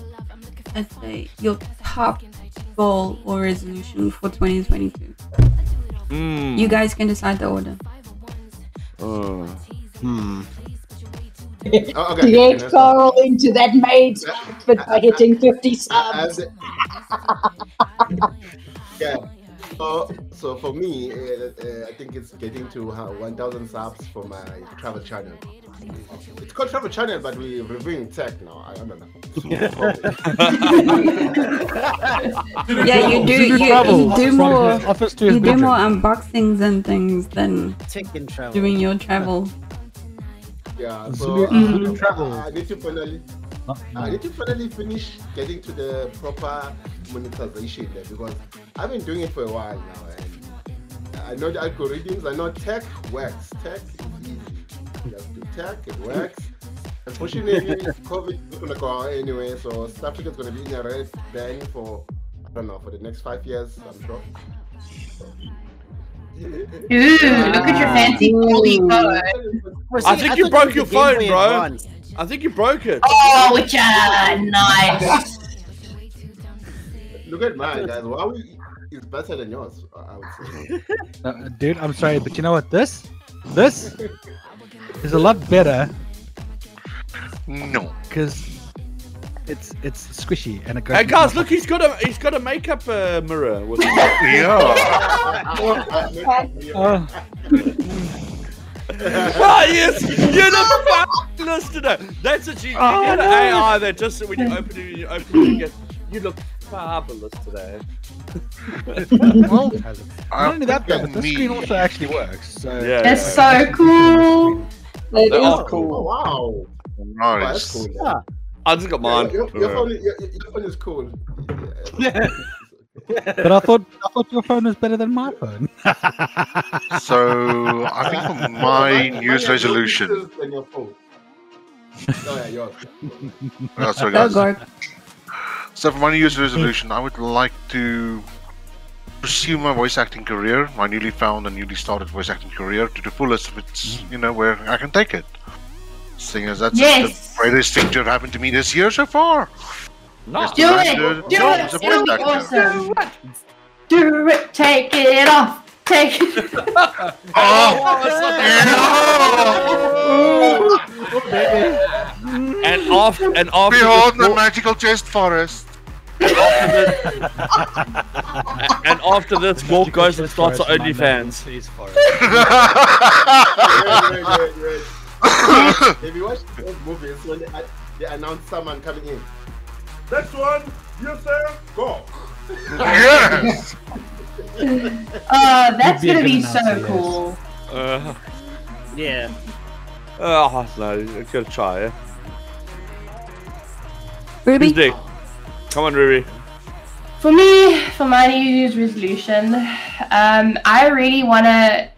let's say, your top goal or resolution for 2022? Mm. You guys can decide the order. Uh, Hmm. Oh, okay. To get okay, Carl into that maid's outfit by hitting 50 subs. Yeah. So, so for me, uh, uh, I think it's getting to uh, 1,000 subs for my travel channel. It's called travel channel, but we're reviewing tech now. I don't know. Yeah, you do you, you do more his office to his you do more unboxings and things than Tech and doing your travel. Yeah. So Zulu- uh, Zulu travel. I need to finally, I need to finally finish getting to the proper monetization there because I've been doing it for a while now, and I know the algorithms. I know tech works. Tech is easy. Just do tech, it works. Unfortunately, COVID is gonna go out anyway, so South Africa is gonna be in a red band for I don't know for the next five years. I'm sure. Ooh, look at your fancy holy phone. Oh, see, I think you broke your phone, bro. I think you broke it. Oh, which uh, nice. Look at mine, guys. Huawei is better than yours. I would say. Uh, dude, I'm sorry, but you know what? This, this is a lot better No. because it's it's squishy and it goes. Hey guys, look, he's got a he's got a makeup uh, mirror. With Yeah. Oh, ah, yes, you look fabulous today. That's what you, you Oh, get an no. AI that just when you open it, you open it, you get you look fabulous today. well, not only that, though, but the Me. screen also actually works. So Yeah, That's yeah. so cool. It They is are Oh, cool. wow. Oh, that's Nice. cool. I just got mine. Your, your, your, phone, is- your, your phone is cool. But I thought I thought your phone was better than my phone. So I think for my Mine- New Year's mine has more resolution. than your phone. Oh yeah, yours. Oh, sorry, guys. So for my New Year's resolution, I would like to pursue my voice acting career, my newly found and newly started voice acting career, to the fullest of its, you know, where I can take it. Seeing as that's Yes. the greatest thing to have happened to me this year so far. Nice. Do to learn it. to Do job it. It'll be awesome. Do it. Take it off. Take it. And after and after Behold this, the magical chest forest. After this, and after this, Wolf goes and starts the OnlyFans. Wait. if you watch those movies, when they, they announce someone coming in. Next one, you sir, go. yes. Uh, that's be gonna be so yes. cool. Uh, Yeah. oh, no, I gotta try, yeah. Ruby? Who's Dick? Come on, Ruby. For me, for my New Year's resolution, um, I really want to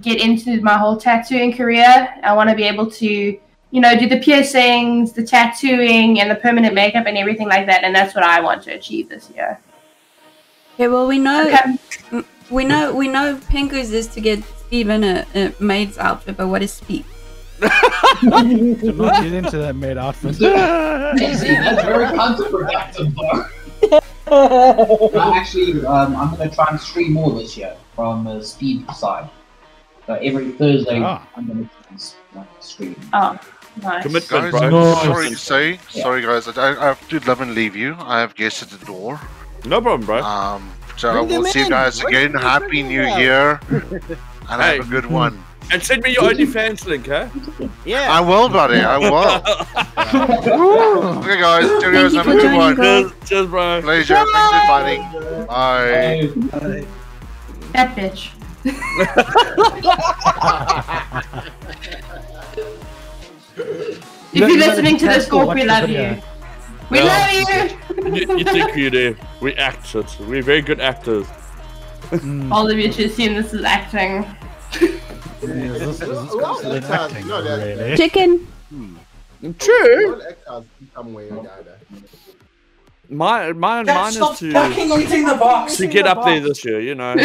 get into my whole tattooing career. I want to be able to, you know, do the piercings, the tattooing, and the permanent makeup and everything like that. And that's what I want to achieve this year. Okay, well we know Okay. we know we know Pengu's is to get Steven a, a maid's outfit, but what is speed? Do not get into that maid outfit. Daisy, that's very counterproductive, though. No, actually, um, I'm going to try and stream more this year from the speed side. So every Thursday, Ah. I'm going to like, stream. Oh, nice. Commitment, Guys, bro. No. sorry to say, sorry guys, I, I have to love and leave you. I have guests at the door. No problem, bro. Um, so Bring them we'll see you guys Bring again. Happy New them out. Year, and Hey. have a good one. And send me your OnlyFans link, huh? Yeah. I will, buddy. I will. okay, guys. Cheers. you Have a for good joining, one. guys. Cheers, cheers, bro. Pleasure. Thanks for inviting. Bye. Hey, That bitch. if You know- you're listening to the this, castle, Gorp, we love you. We Yeah. love you. you, you think we do? We act it. We're very good actors. All of you should assume this is acting. Is this, this actors, acting? no, Really? Chicken. True. All actors in some way or the other. My, mine, mine is to eating the box. to get up there this year. You know.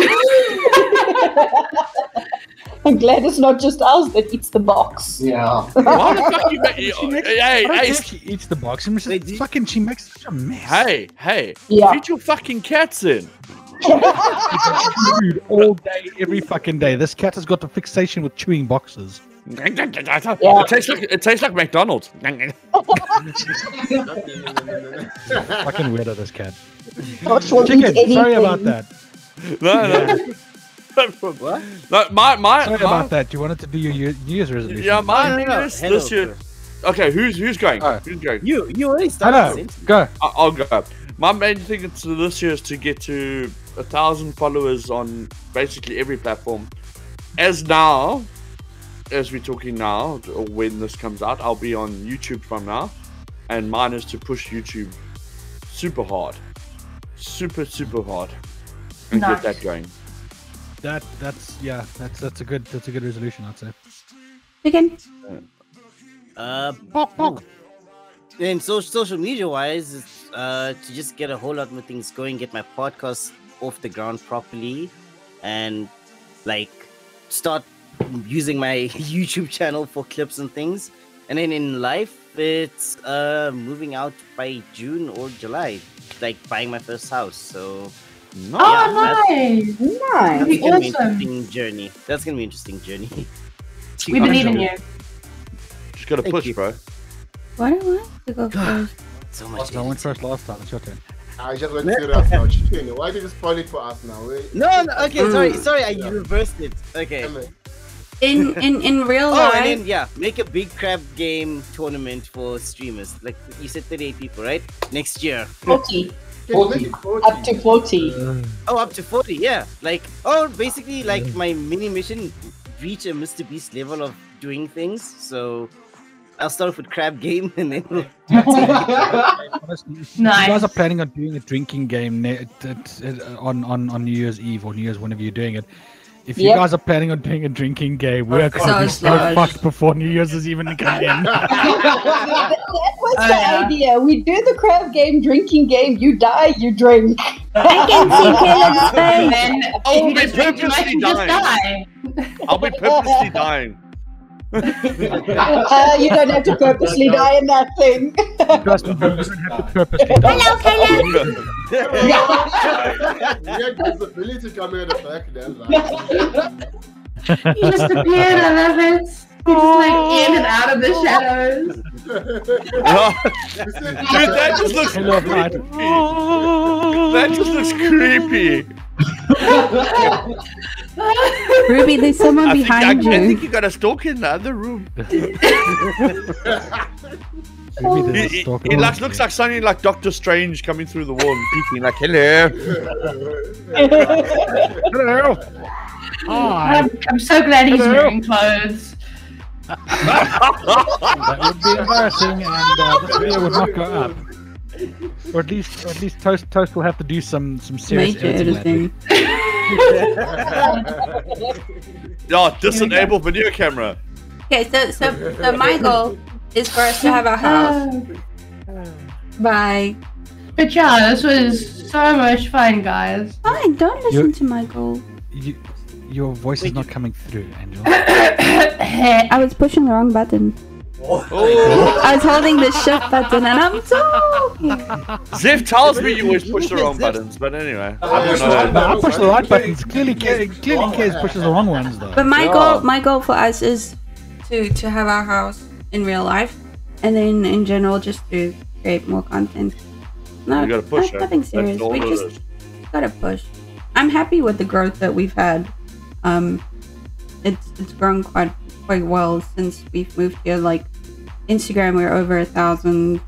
I'm glad it's not just us that eats the box. Yeah. Why the fuck you? you She makes, hey, hey, hey, she eats the box. And mean, Wait, do you- fucking, she makes such a mess. hey, hey! Yeah. Feed your fucking cats in. Food all day, every fucking day. This cat has got a fixation with chewing boxes. It tastes like it tastes like McDonald's. Fucking weirdo, this cat. Not won't eat Chicken, sorry about that. no, no. What? No, my my, Sorry my about that. Do you wanted to do your Year- New Year's resolution. yeah, my No, no, no. this, Hello, this year. Okay, who's who's going? Who's going? You you already started. Hello, the go. I- I'll go. My main thing to this year is to get to a thousand followers on basically every platform. As now, as we're talking now, or when this comes out, I'll be on YouTube from now, and mine is to push YouTube super hard, super super hard, and Nice. get that going. That that's yeah, that's that's a good that's a good resolution, I'd say. Chicken. Uh, and so social media wise, uh, to just get a whole lot more things going, get my podcast off the ground properly, and like start using my YouTube channel for clips and things. And then in life, it's uh moving out by June or July, like buying my first house. So Oh, that's- nice. Nice. that's gonna be awesome. an interesting journey. That's gonna be an interesting journey. We believe in you. Just gotta Thank push, you. bro. Why do I have to go first? So much. I went first last time. It's your turn. I just went serious now. Chicken, why did you spoil it for us now? We- No, no, okay, sorry, Mm. sorry, I Yeah. reversed it. Okay. In in in real Oh, life. Oh, and then yeah, make a big crab game tournament for streamers. Like you said, 38 people, right? Next year. 40. Can you make it 40? Up to 40. Oh, up to 40, yeah. Like, oh, basically, like my mini mission, reach a Mr. Beast level of doing things. So I'll start off with crab game and then we'll Honestly, if you guys are planning on doing a drinking game ne- t- t- uh, on, on, on New Year's Eve or New Year's whenever you're doing it. If you Yep. guys are planning on doing a drinking game, we're going to be so sludge. fucked before New Year's is even come in. that, that was Oh, the yeah. idea. We do the crab game, drinking game. You die, you drink. I can see Caleb's And face. then I'll be just drink too purposely dying. I'll be purposely dying. Uh, you don't have to purposely die in that thing. Trust me, you don't have to purposely die. Hello, Caleb. We had visibility coming at the back then. Like. He just appeared. I love it. He's just like oh. in and out of the oh. shadows. Dude, that just looks Hello, Vlad. that just looks creepy. Ruby, there's someone I think, I, behind I think you got a stalker in the other room. Maybe He, there's a he, stalker he on looks, looks like something like Doctor Strange coming through the wall and peeking like, hello. Hello. Hi. I'm, I'm so glad he's Hello. wearing clothes. That would be embarrassing, and uh, this video would not go up. Or at least, or at least Toast Toast will have to do some some serious Major editing. editing. Yeah, disable video camera. Okay, so, so so my goal is for us to have a house by. But yeah, this was so much fun, guys. Fine, don't listen You- to my goal. You, your voice is not coming through, Angel. I was pushing the wrong button. Oh, I was holding the shift button and I'm talking. Ziff tells me you always push the wrong buttons, but anyway. I don't But know. I push the right buttons. Clearly, K- clearly, Case pushes the wrong ones though. But my goal, my goal for us is to to have our house in real life, and then in general just to create more content. No, You gotta push nothing serious. We just gotta push. I'm happy with the growth that we've had. Um, it's it's grown quite quite well since we've moved here. Like Instagram, we're over a thousand.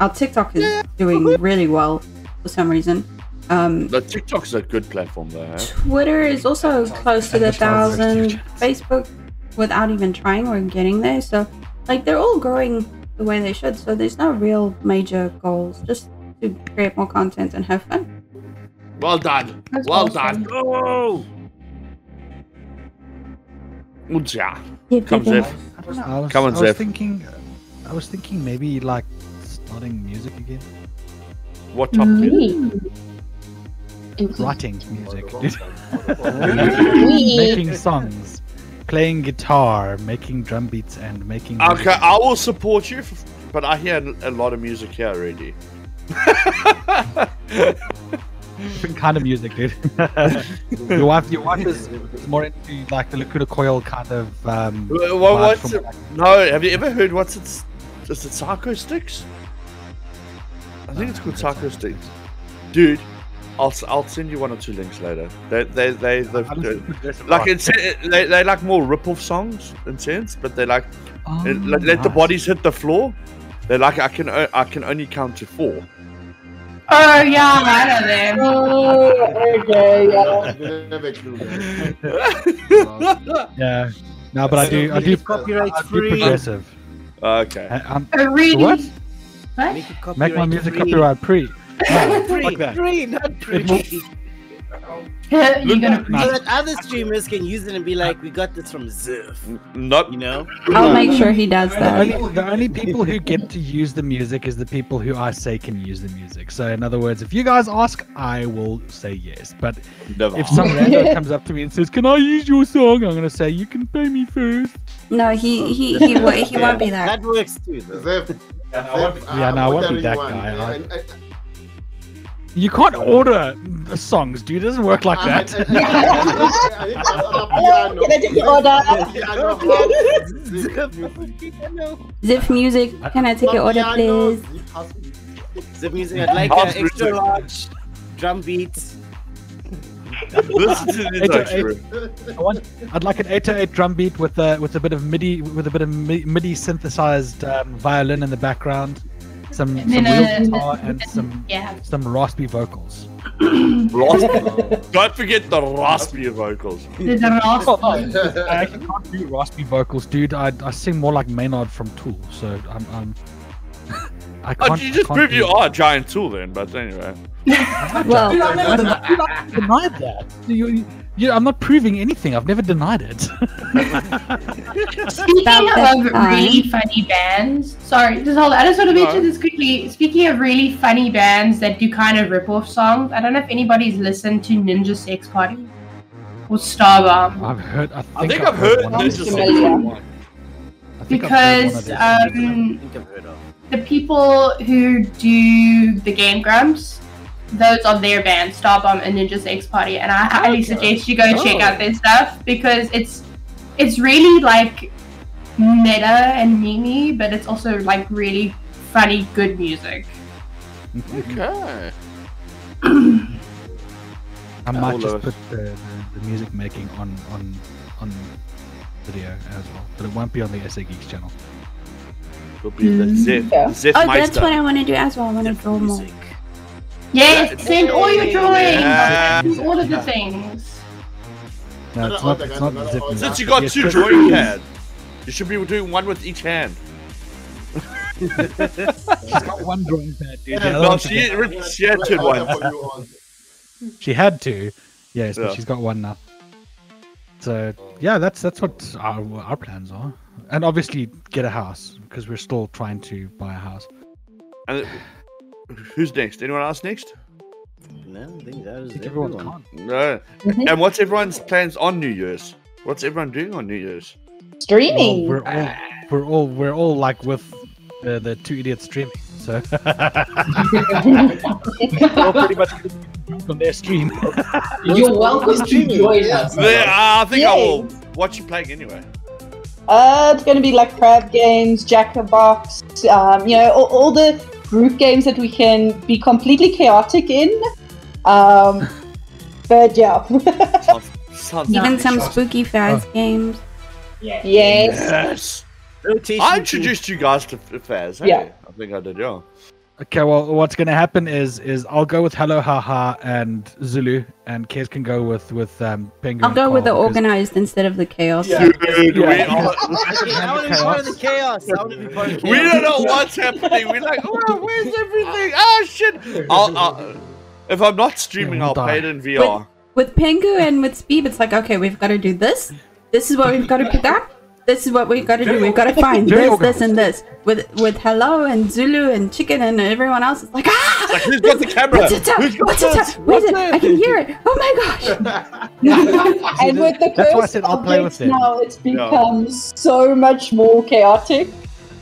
Our TikTok is doing really well for some reason. Um, The TikTok's a good platform there. Twitter is also close to the thousand. Facebook, without even trying, we're getting there. So, like, they're all growing the way they should. So, there's no real major goals. Just to create more content and have fun. Well done. That's well awesome. done. Oh. Unja. Yeah, Come people- Ziff. I was, I was, Come on, I was Zeph. thinking, I was thinking maybe like starting music again, What topic? Me. writing music, making songs, playing guitar, making drum beats, and making. Okay. I will support you, f- but I hear a lot of music here already. different kind of music, dude. your wife, your wife is, is more into like the Lacuna Coil kind of. Um, Wha- vibe wha- what's it? No, have you ever heard what's it? Is it Psycho Sticks? I think it's called Psycho Sticks. Dude, I'll I'll send you one or two links later. They they they they I listen to progressive like it's they they like more rip-off songs in sense, but they like Oh, it- let, let the bodies hit the floor. They're like I can I can only count to four. Oh yeah, I know them. Oh, okay, yeah. Never clue that. Yeah. No, but I do. I do. Copyright I do free. progressive. Okay. I, I'm, I really. What? What? Make, it make my music free. copyright pre. No, Free, fuck that. free, not free. Will- You're gonna. Nah. So that other streamers can use it and be like, we got this from Ziff. Nope. You know? I'll make sure he does The that. only, the only people who get to use the music is the people who I say can use the music. So, in other words, if you guys ask, I will say yes. But Never. if some rando comes up to me and says, "Can I use your song?" I'm gonna say, "You can pay me first. No, he he he, wo- he won't be that. That works too, though. Zeph, Zeph, Yeah, no, I I'm won't be that one. guy. I- I- I- I- You can't order the songs, dude. It doesn't work like that. Zip music. Can I take your order, please? Zip house music. I'd like an extra large drum beats. Listen to this Eight oh actually. I want, I'd like an 808 drum beat with a with a bit of MIDI with a bit of MIDI synthesized um, violin in the background, some And some then, real uh, guitar and some Yeah. some raspy vocals. Don't forget the raspy vocals. There's a rasp. I actually can't do raspy vocals, dude. I, I sing more like Maynard from Tool, so I'm, I'm I Oh, can't. you just prove you are a giant tool then, but anyway. Well, Dude, I've never denied, dude, I've never denied that. You, you, you- I'm not proving anything. I've never denied it. Speaking that of time. really funny bands, sorry, just hold. on, I just want to mention this quickly. Speaking of really funny bands that do kind of rip-off songs, I don't know if anybody's listened to Ninja Sex Party or Starbomb I've heard. I think, I think I've heard one of this familiar. I think I've heard one of because these. I um, think I've heard of. the people who do the Game Grumps, those are their band, Starbomb and Ninja Sex Party, and I highly suggest you go check Oh. out their stuff because it's it's really like meta and memey, but it's also like really funny, good music. Okay. I might All just of put the, the, the music making on on on video as well, but it won't be on the SA Geeks channel. It'll be the Zeth, Yeah. Zeth Oh, that's what I want to do as well. I want to draw more. Music. Yes, send all your drawings. Yeah. Do all of the things. No, No, it's not. It's not no, no, zip no. music. Since you got Yes, two Chris- drawing hands, you should be doing one with each hand. She's got one drawing pad, dude. The other No, one's she, again. she had two Wait, I'll ones. put you on. She had to, yes, Yeah. but she's got one now. So yeah, that's that's what our, our plans are, and obviously get a house because we're still trying to buy a house. And who's next? Anyone else next? No, I think that was I think everyone's everyone. gone. No. And what's everyone's plans on New Year's? What's everyone doing on New Year's? Well, Streaming. we're all we're all we're all like with the the two idiots streaming, so we're all pretty much on their stream. You're welcome to join us. Yeah, I think I will Yay. watch you playing anyway. Uh, it's going to be like crab games, Jack in the Box, um, you know, all, all the group games that we can be completely chaotic in. Um, but yeah, Sounds, sounds Even nice. some spooky Faz games. Yeah. yes. Yes. I introduced you guys to F- Faz. Hey? Yeah. I think I did, yeah. Okay, well, what's going to happen is is I'll go with Hello Haha and Zulu, and Kez can go with with um, Penguin. I'll go and with the organized instead of the chaos. Yeah. Dude, we, Yeah. are, Okay, I want to be part of the chaos. I want to be part of the we don't know what's happening. We're like, oh, where's everything? Ah, shit. I'll, I'll, if I'm not streaming, Yeah, I'll we'll play it in VR. With Pengu and with Speeb, it's like, okay, we've got to do this. This is what we've got to pick up. This is what we've got to do. We've got to find this, this, and this. With with Hello and Zulu and Chicken and everyone else, it's like, ah! Like, who's got the camera? What's it? up? Who's got What's it? this? up? It? I can hear it. Oh my gosh! and with the That's why I said I'll play with objects them. now, it's become so much more chaotic.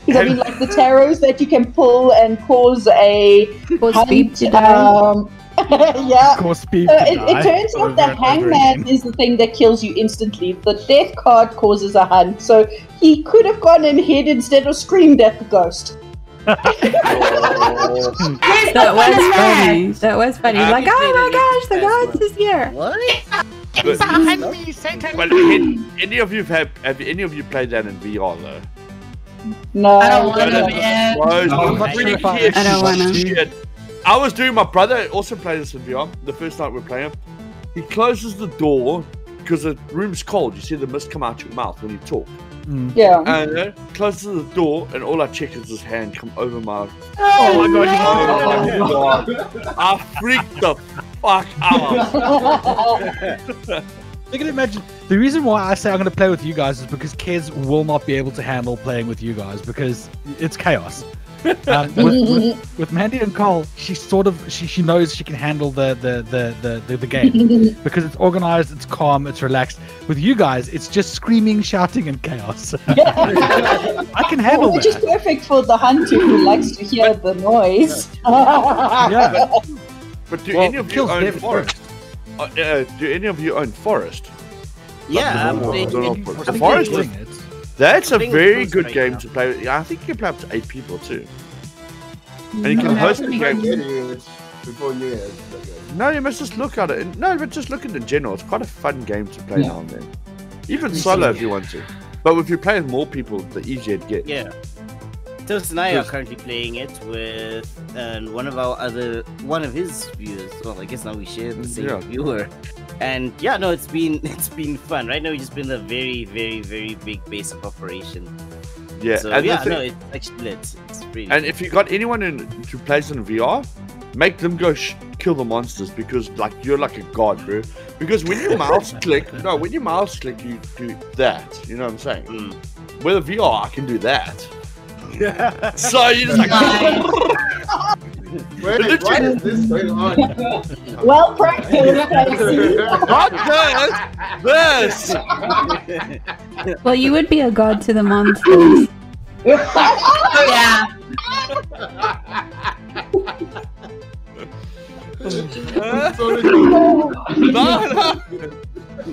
Because I mean, like the tarots that you can pull and cause a Cause hunt, to die. um, yeah. Of course, Speed So it, die it turns out that and over Hangman is the thing that kills you instantly. The death card causes a hunt, so he could have gone and hid instead of screamed at the ghost. Where's That was fun in funny. That was funny. Like, oh my gosh, the gods is here. What? But, but any, any of you have, have any of you played that in VR though? No, I don't want to, man. Bro, No, I'm I'm pretty not sure if I kid I don't wanna. shit. I was doing my brother also played this in VR. The first night we we're playing, he closes the door because the room's cold. You see the mist come out your mouth when you talk. Mm. Yeah. And uh, closes the door, and all I check is his hand come over my. Oh my god! Oh my god! I freaked the fuck out. You can imagine the reason why I say I'm going to play with you guys is because kids will not be able to handle playing with you guys because it's chaos. Um, with, with, with Mandy and Cole, she sort of she, she knows she can handle the the, the, the, the the game because it's organized, it's calm, it's relaxed. With you guys, it's just screaming, shouting, and chaos. I can handle Which is that. perfect for the hunter who likes to hear the noise. Yeah. But do Well, any of you own David forest? Uh, uh, do any of you own forest? Yeah, I'm No, playing no, no, it. for- I'm the forest it. is- Doing it. That's a very good right game now. to play. with. Yeah, I think you can play up to eight people too. And you can that's host the game. good. Getting before New Year's. No, you must just look at it. No, but just look at it in general. It's quite a fun game to play Yeah. now and then. Even solo if you want to. But if you play with more people, the easier it gets. Yeah. Toast and I are currently playing it with and one of our other one of his viewers. Well, I guess now we share the same Yeah. viewer. And yeah, no, it's been it's been fun. Right now, we just been a very, very, very big base of operation. Yeah, So and, the yeah, thing- no, it's actually lit. It's pretty. and if you got anyone in who plays in VR, make them go sh- kill the monsters because like you're like a god, bro. Because when you mouse click, no, when you mouse click, you do that. You know what I'm saying? Mm. With a VR, I can do that. so you just like. Wait, why is this going on? well practiced, I. Not this! This! Well, you would be a god to the monsters. Yeah. no, no.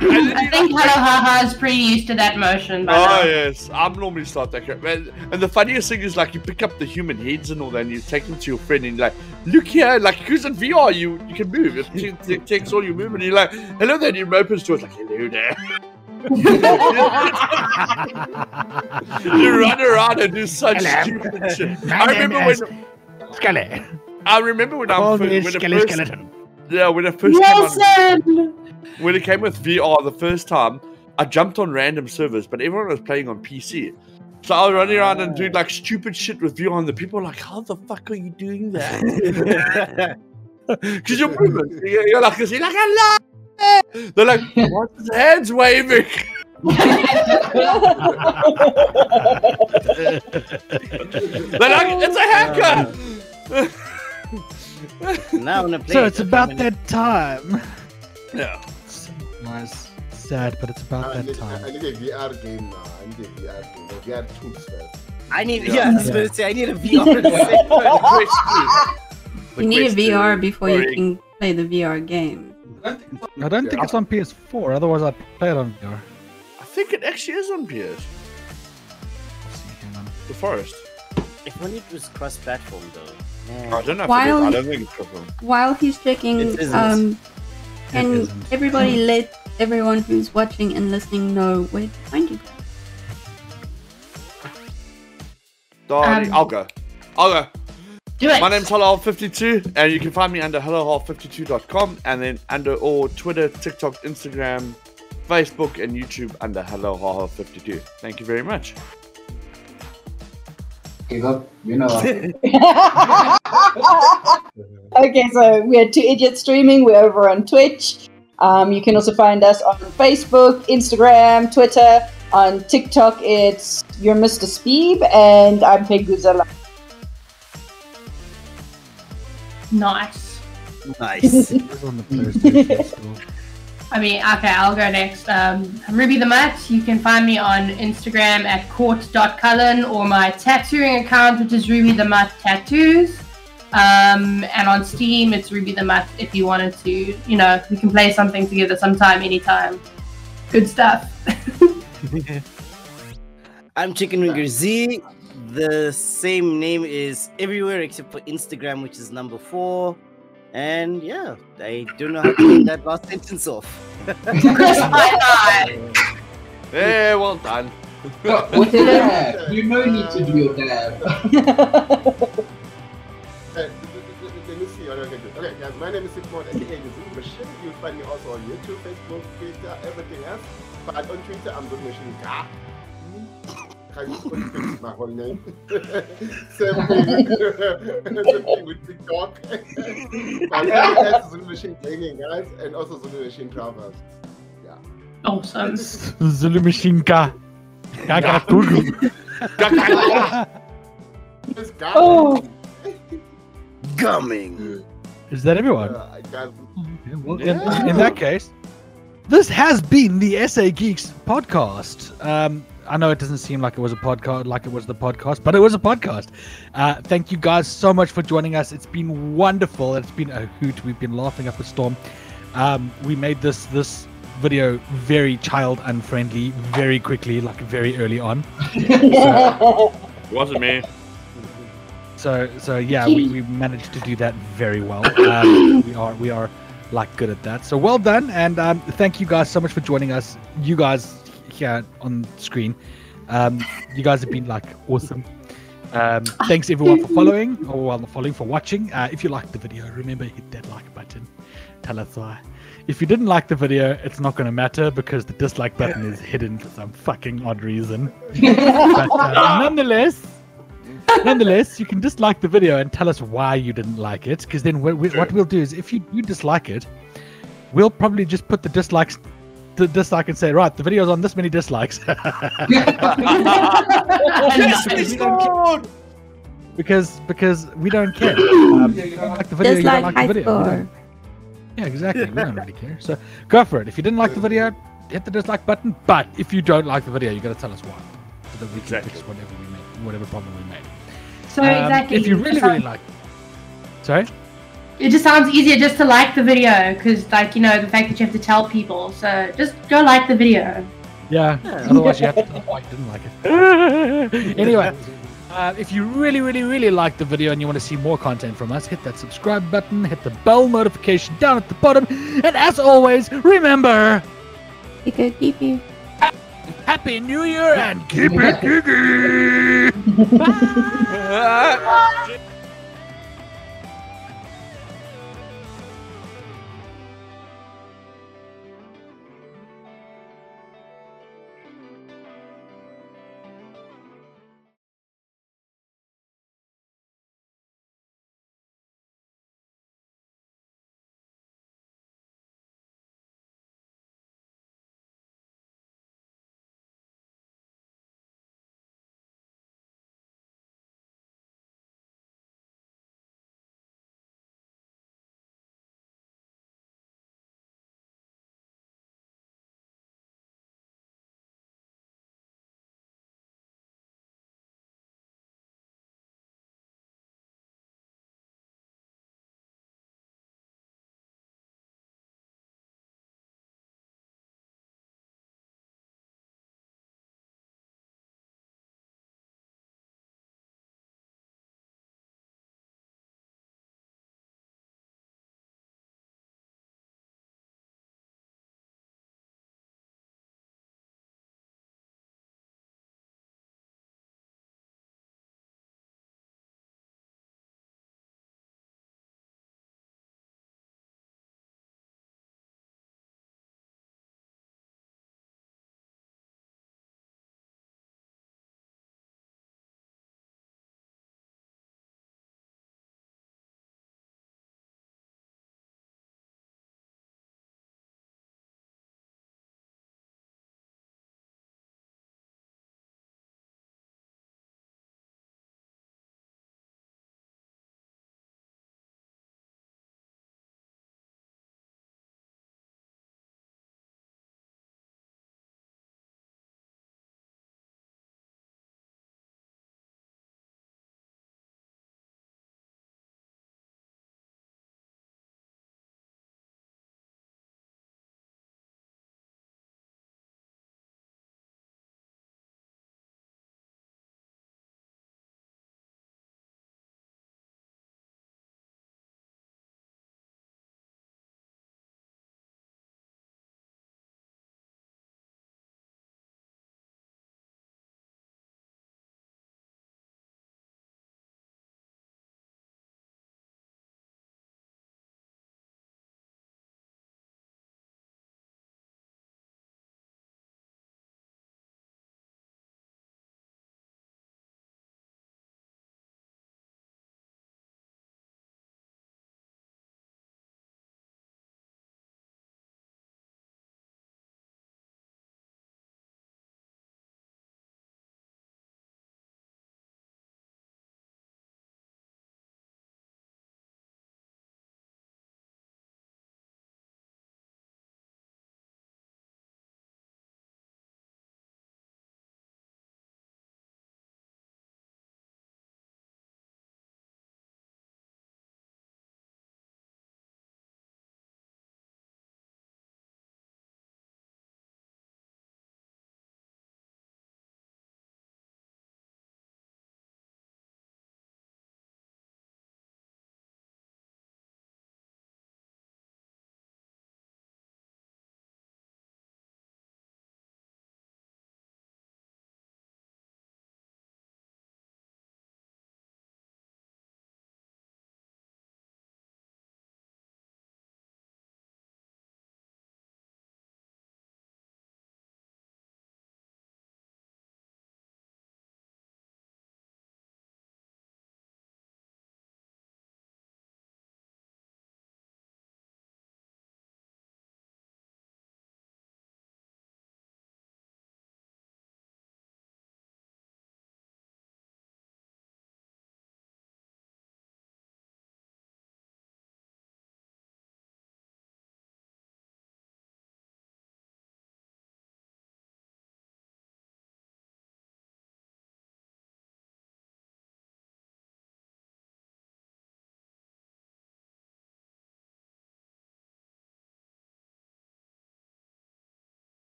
I think Hello Haha is pretty used to that motion by Oh now. yes, I'm normally start that crap. And, and the funniest thing is like you pick up the human heads and all that, and you take them to your friend, and you're like, look here, like who's in VR, you you can move. It, t- t- takes all your movement. You're like, hello there. And you open the door, it's like, hello there. you run around and do such Hello. stupid shit. My I remember when Skelly. I remember when I Call first, me when it first, Skeleton. yeah when it first came on, Wilson! When it came with VR the first time, I jumped on random servers, but everyone was playing on PC. So I was running around and doing like stupid shit with VR, and the people were like, "How the fuck are you doing that?" Because you're moving, you're, you're like, you're like, "Hello." They're like, "What's his hands waving?" They're like, "It's a hacker." Now I'm gonna play So it's about that time. Yeah. Nice. Sad, but it's about I that need, time. I need a VR game now. I need a VR game. A VR tools first. I need. Yeah. Yeah, I was Yeah. gonna say I need a VR. You need a VR before you can play the VR game. I don't think it's on PS4, otherwise I'd play it on VR. I think it actually is on PS. The Forest. if only it was cross-platform though. Man. I don't know. If While- it is. I don't think it's proper. While he's checking, It isn't. um, It can isn't. everybody let everyone who's watching and listening know where to find you guys? Darling, Um, I'll go. I'll go. Do it. My name's HelloHall52, and you can find me under HelloHall52.com, and then under all Twitter, TikTok, Instagram, Facebook, and YouTube under HelloHall52. Thank you very much. Give up. You know. okay, so we are Two Idiots Streaming. We're over on Twitch. Um, you can also find us on Facebook, Instagram, Twitter. On TikTok, it's You're Mr. Speeb, and I'm Peguzala. Nice. Nice. I mean, okay, I'll go next. Um, I'm Ruby the Mutt. You can find me on Instagram at court.cullen or my tattooing account, which is Ruby the Mutt Tattoos. Um, and on Steam, it's Ruby the Mutt if you wanted to, you know, we can play something together sometime, anytime. Good stuff. I'm Chicken Ringer Z. The same name is everywhere except for Instagram, which is number four. And yeah, I don't know how to end that last sentence off. Hey, well done. With a dab. You no need to do your dab. Let me see. Okay, good. Okay, guys, my name is Sigmund, aka the Zoom Machine. You'll find me also on YouTube, Facebook, Twitter, everything else. But on Twitter, I'm Zoom Machine. Ga. Can you put my whole name? Same thing. Same thing with TikTok. but everything else is Zoom Machine Gaming, guys, and also Zoom Machine Travels. Awesome. Zulu Machine Ka. Gaga Google. It's Ga. Oh. Gumming. Is that everyone? Uh, I well, Yeah. in, in that case, this has been the SA Geeks podcast. Um, I know it doesn't seem like it was a podcast, like it was the podcast, but it was a podcast. Uh, thank you guys so much for joining us. It's been wonderful. It's been a hoot. We've been laughing up a storm. Um, we made this this video very child unfriendly very quickly, like very early on. Wasn't me. So so yeah, we, we managed to do that very well. Um, we are we are like good at that. So well done, and um, thank you guys so much for joining us. You guys here on screen, um, you guys have been like awesome. Um, thanks everyone for following, or well, following for watching. Uh, if you liked the video, remember hit that like button. Tell us why. If you didn't like the video, it's not going to matter because the dislike button is hidden for some fucking odd reason. but uh, nonetheless, nonetheless, you can dislike the video and tell us why you didn't like it. Because then we, we, what we'll do is, if you, you dislike it, we'll probably just put the dislikes, the dislike, and say, right, the video's on this many dislikes. yes, we scored! because because we don't care. Um, if you don't like the video, Just you don't like like the video. Score. don't- Yeah, exactly. We don't really care. So go for it. If you didn't like the video, hit the dislike button. But if you don't like the video, you got to tell us why, so that we can fix whatever we made, whatever problem we made. So Um, exactly. If you really really like, sorry. It just sounds easier just to like the video because, like, you know, the fact that you have to tell people. So just go like the video. Yeah. Otherwise, you have to tell why you didn't like it. anyway, uh, if you really, really, really like the video and you want to see more content from us, hit that subscribe button, hit the bell notification down at the bottom, and as always, remember, Keep it, keep it. Happy New Year and keep it geeky. Ah.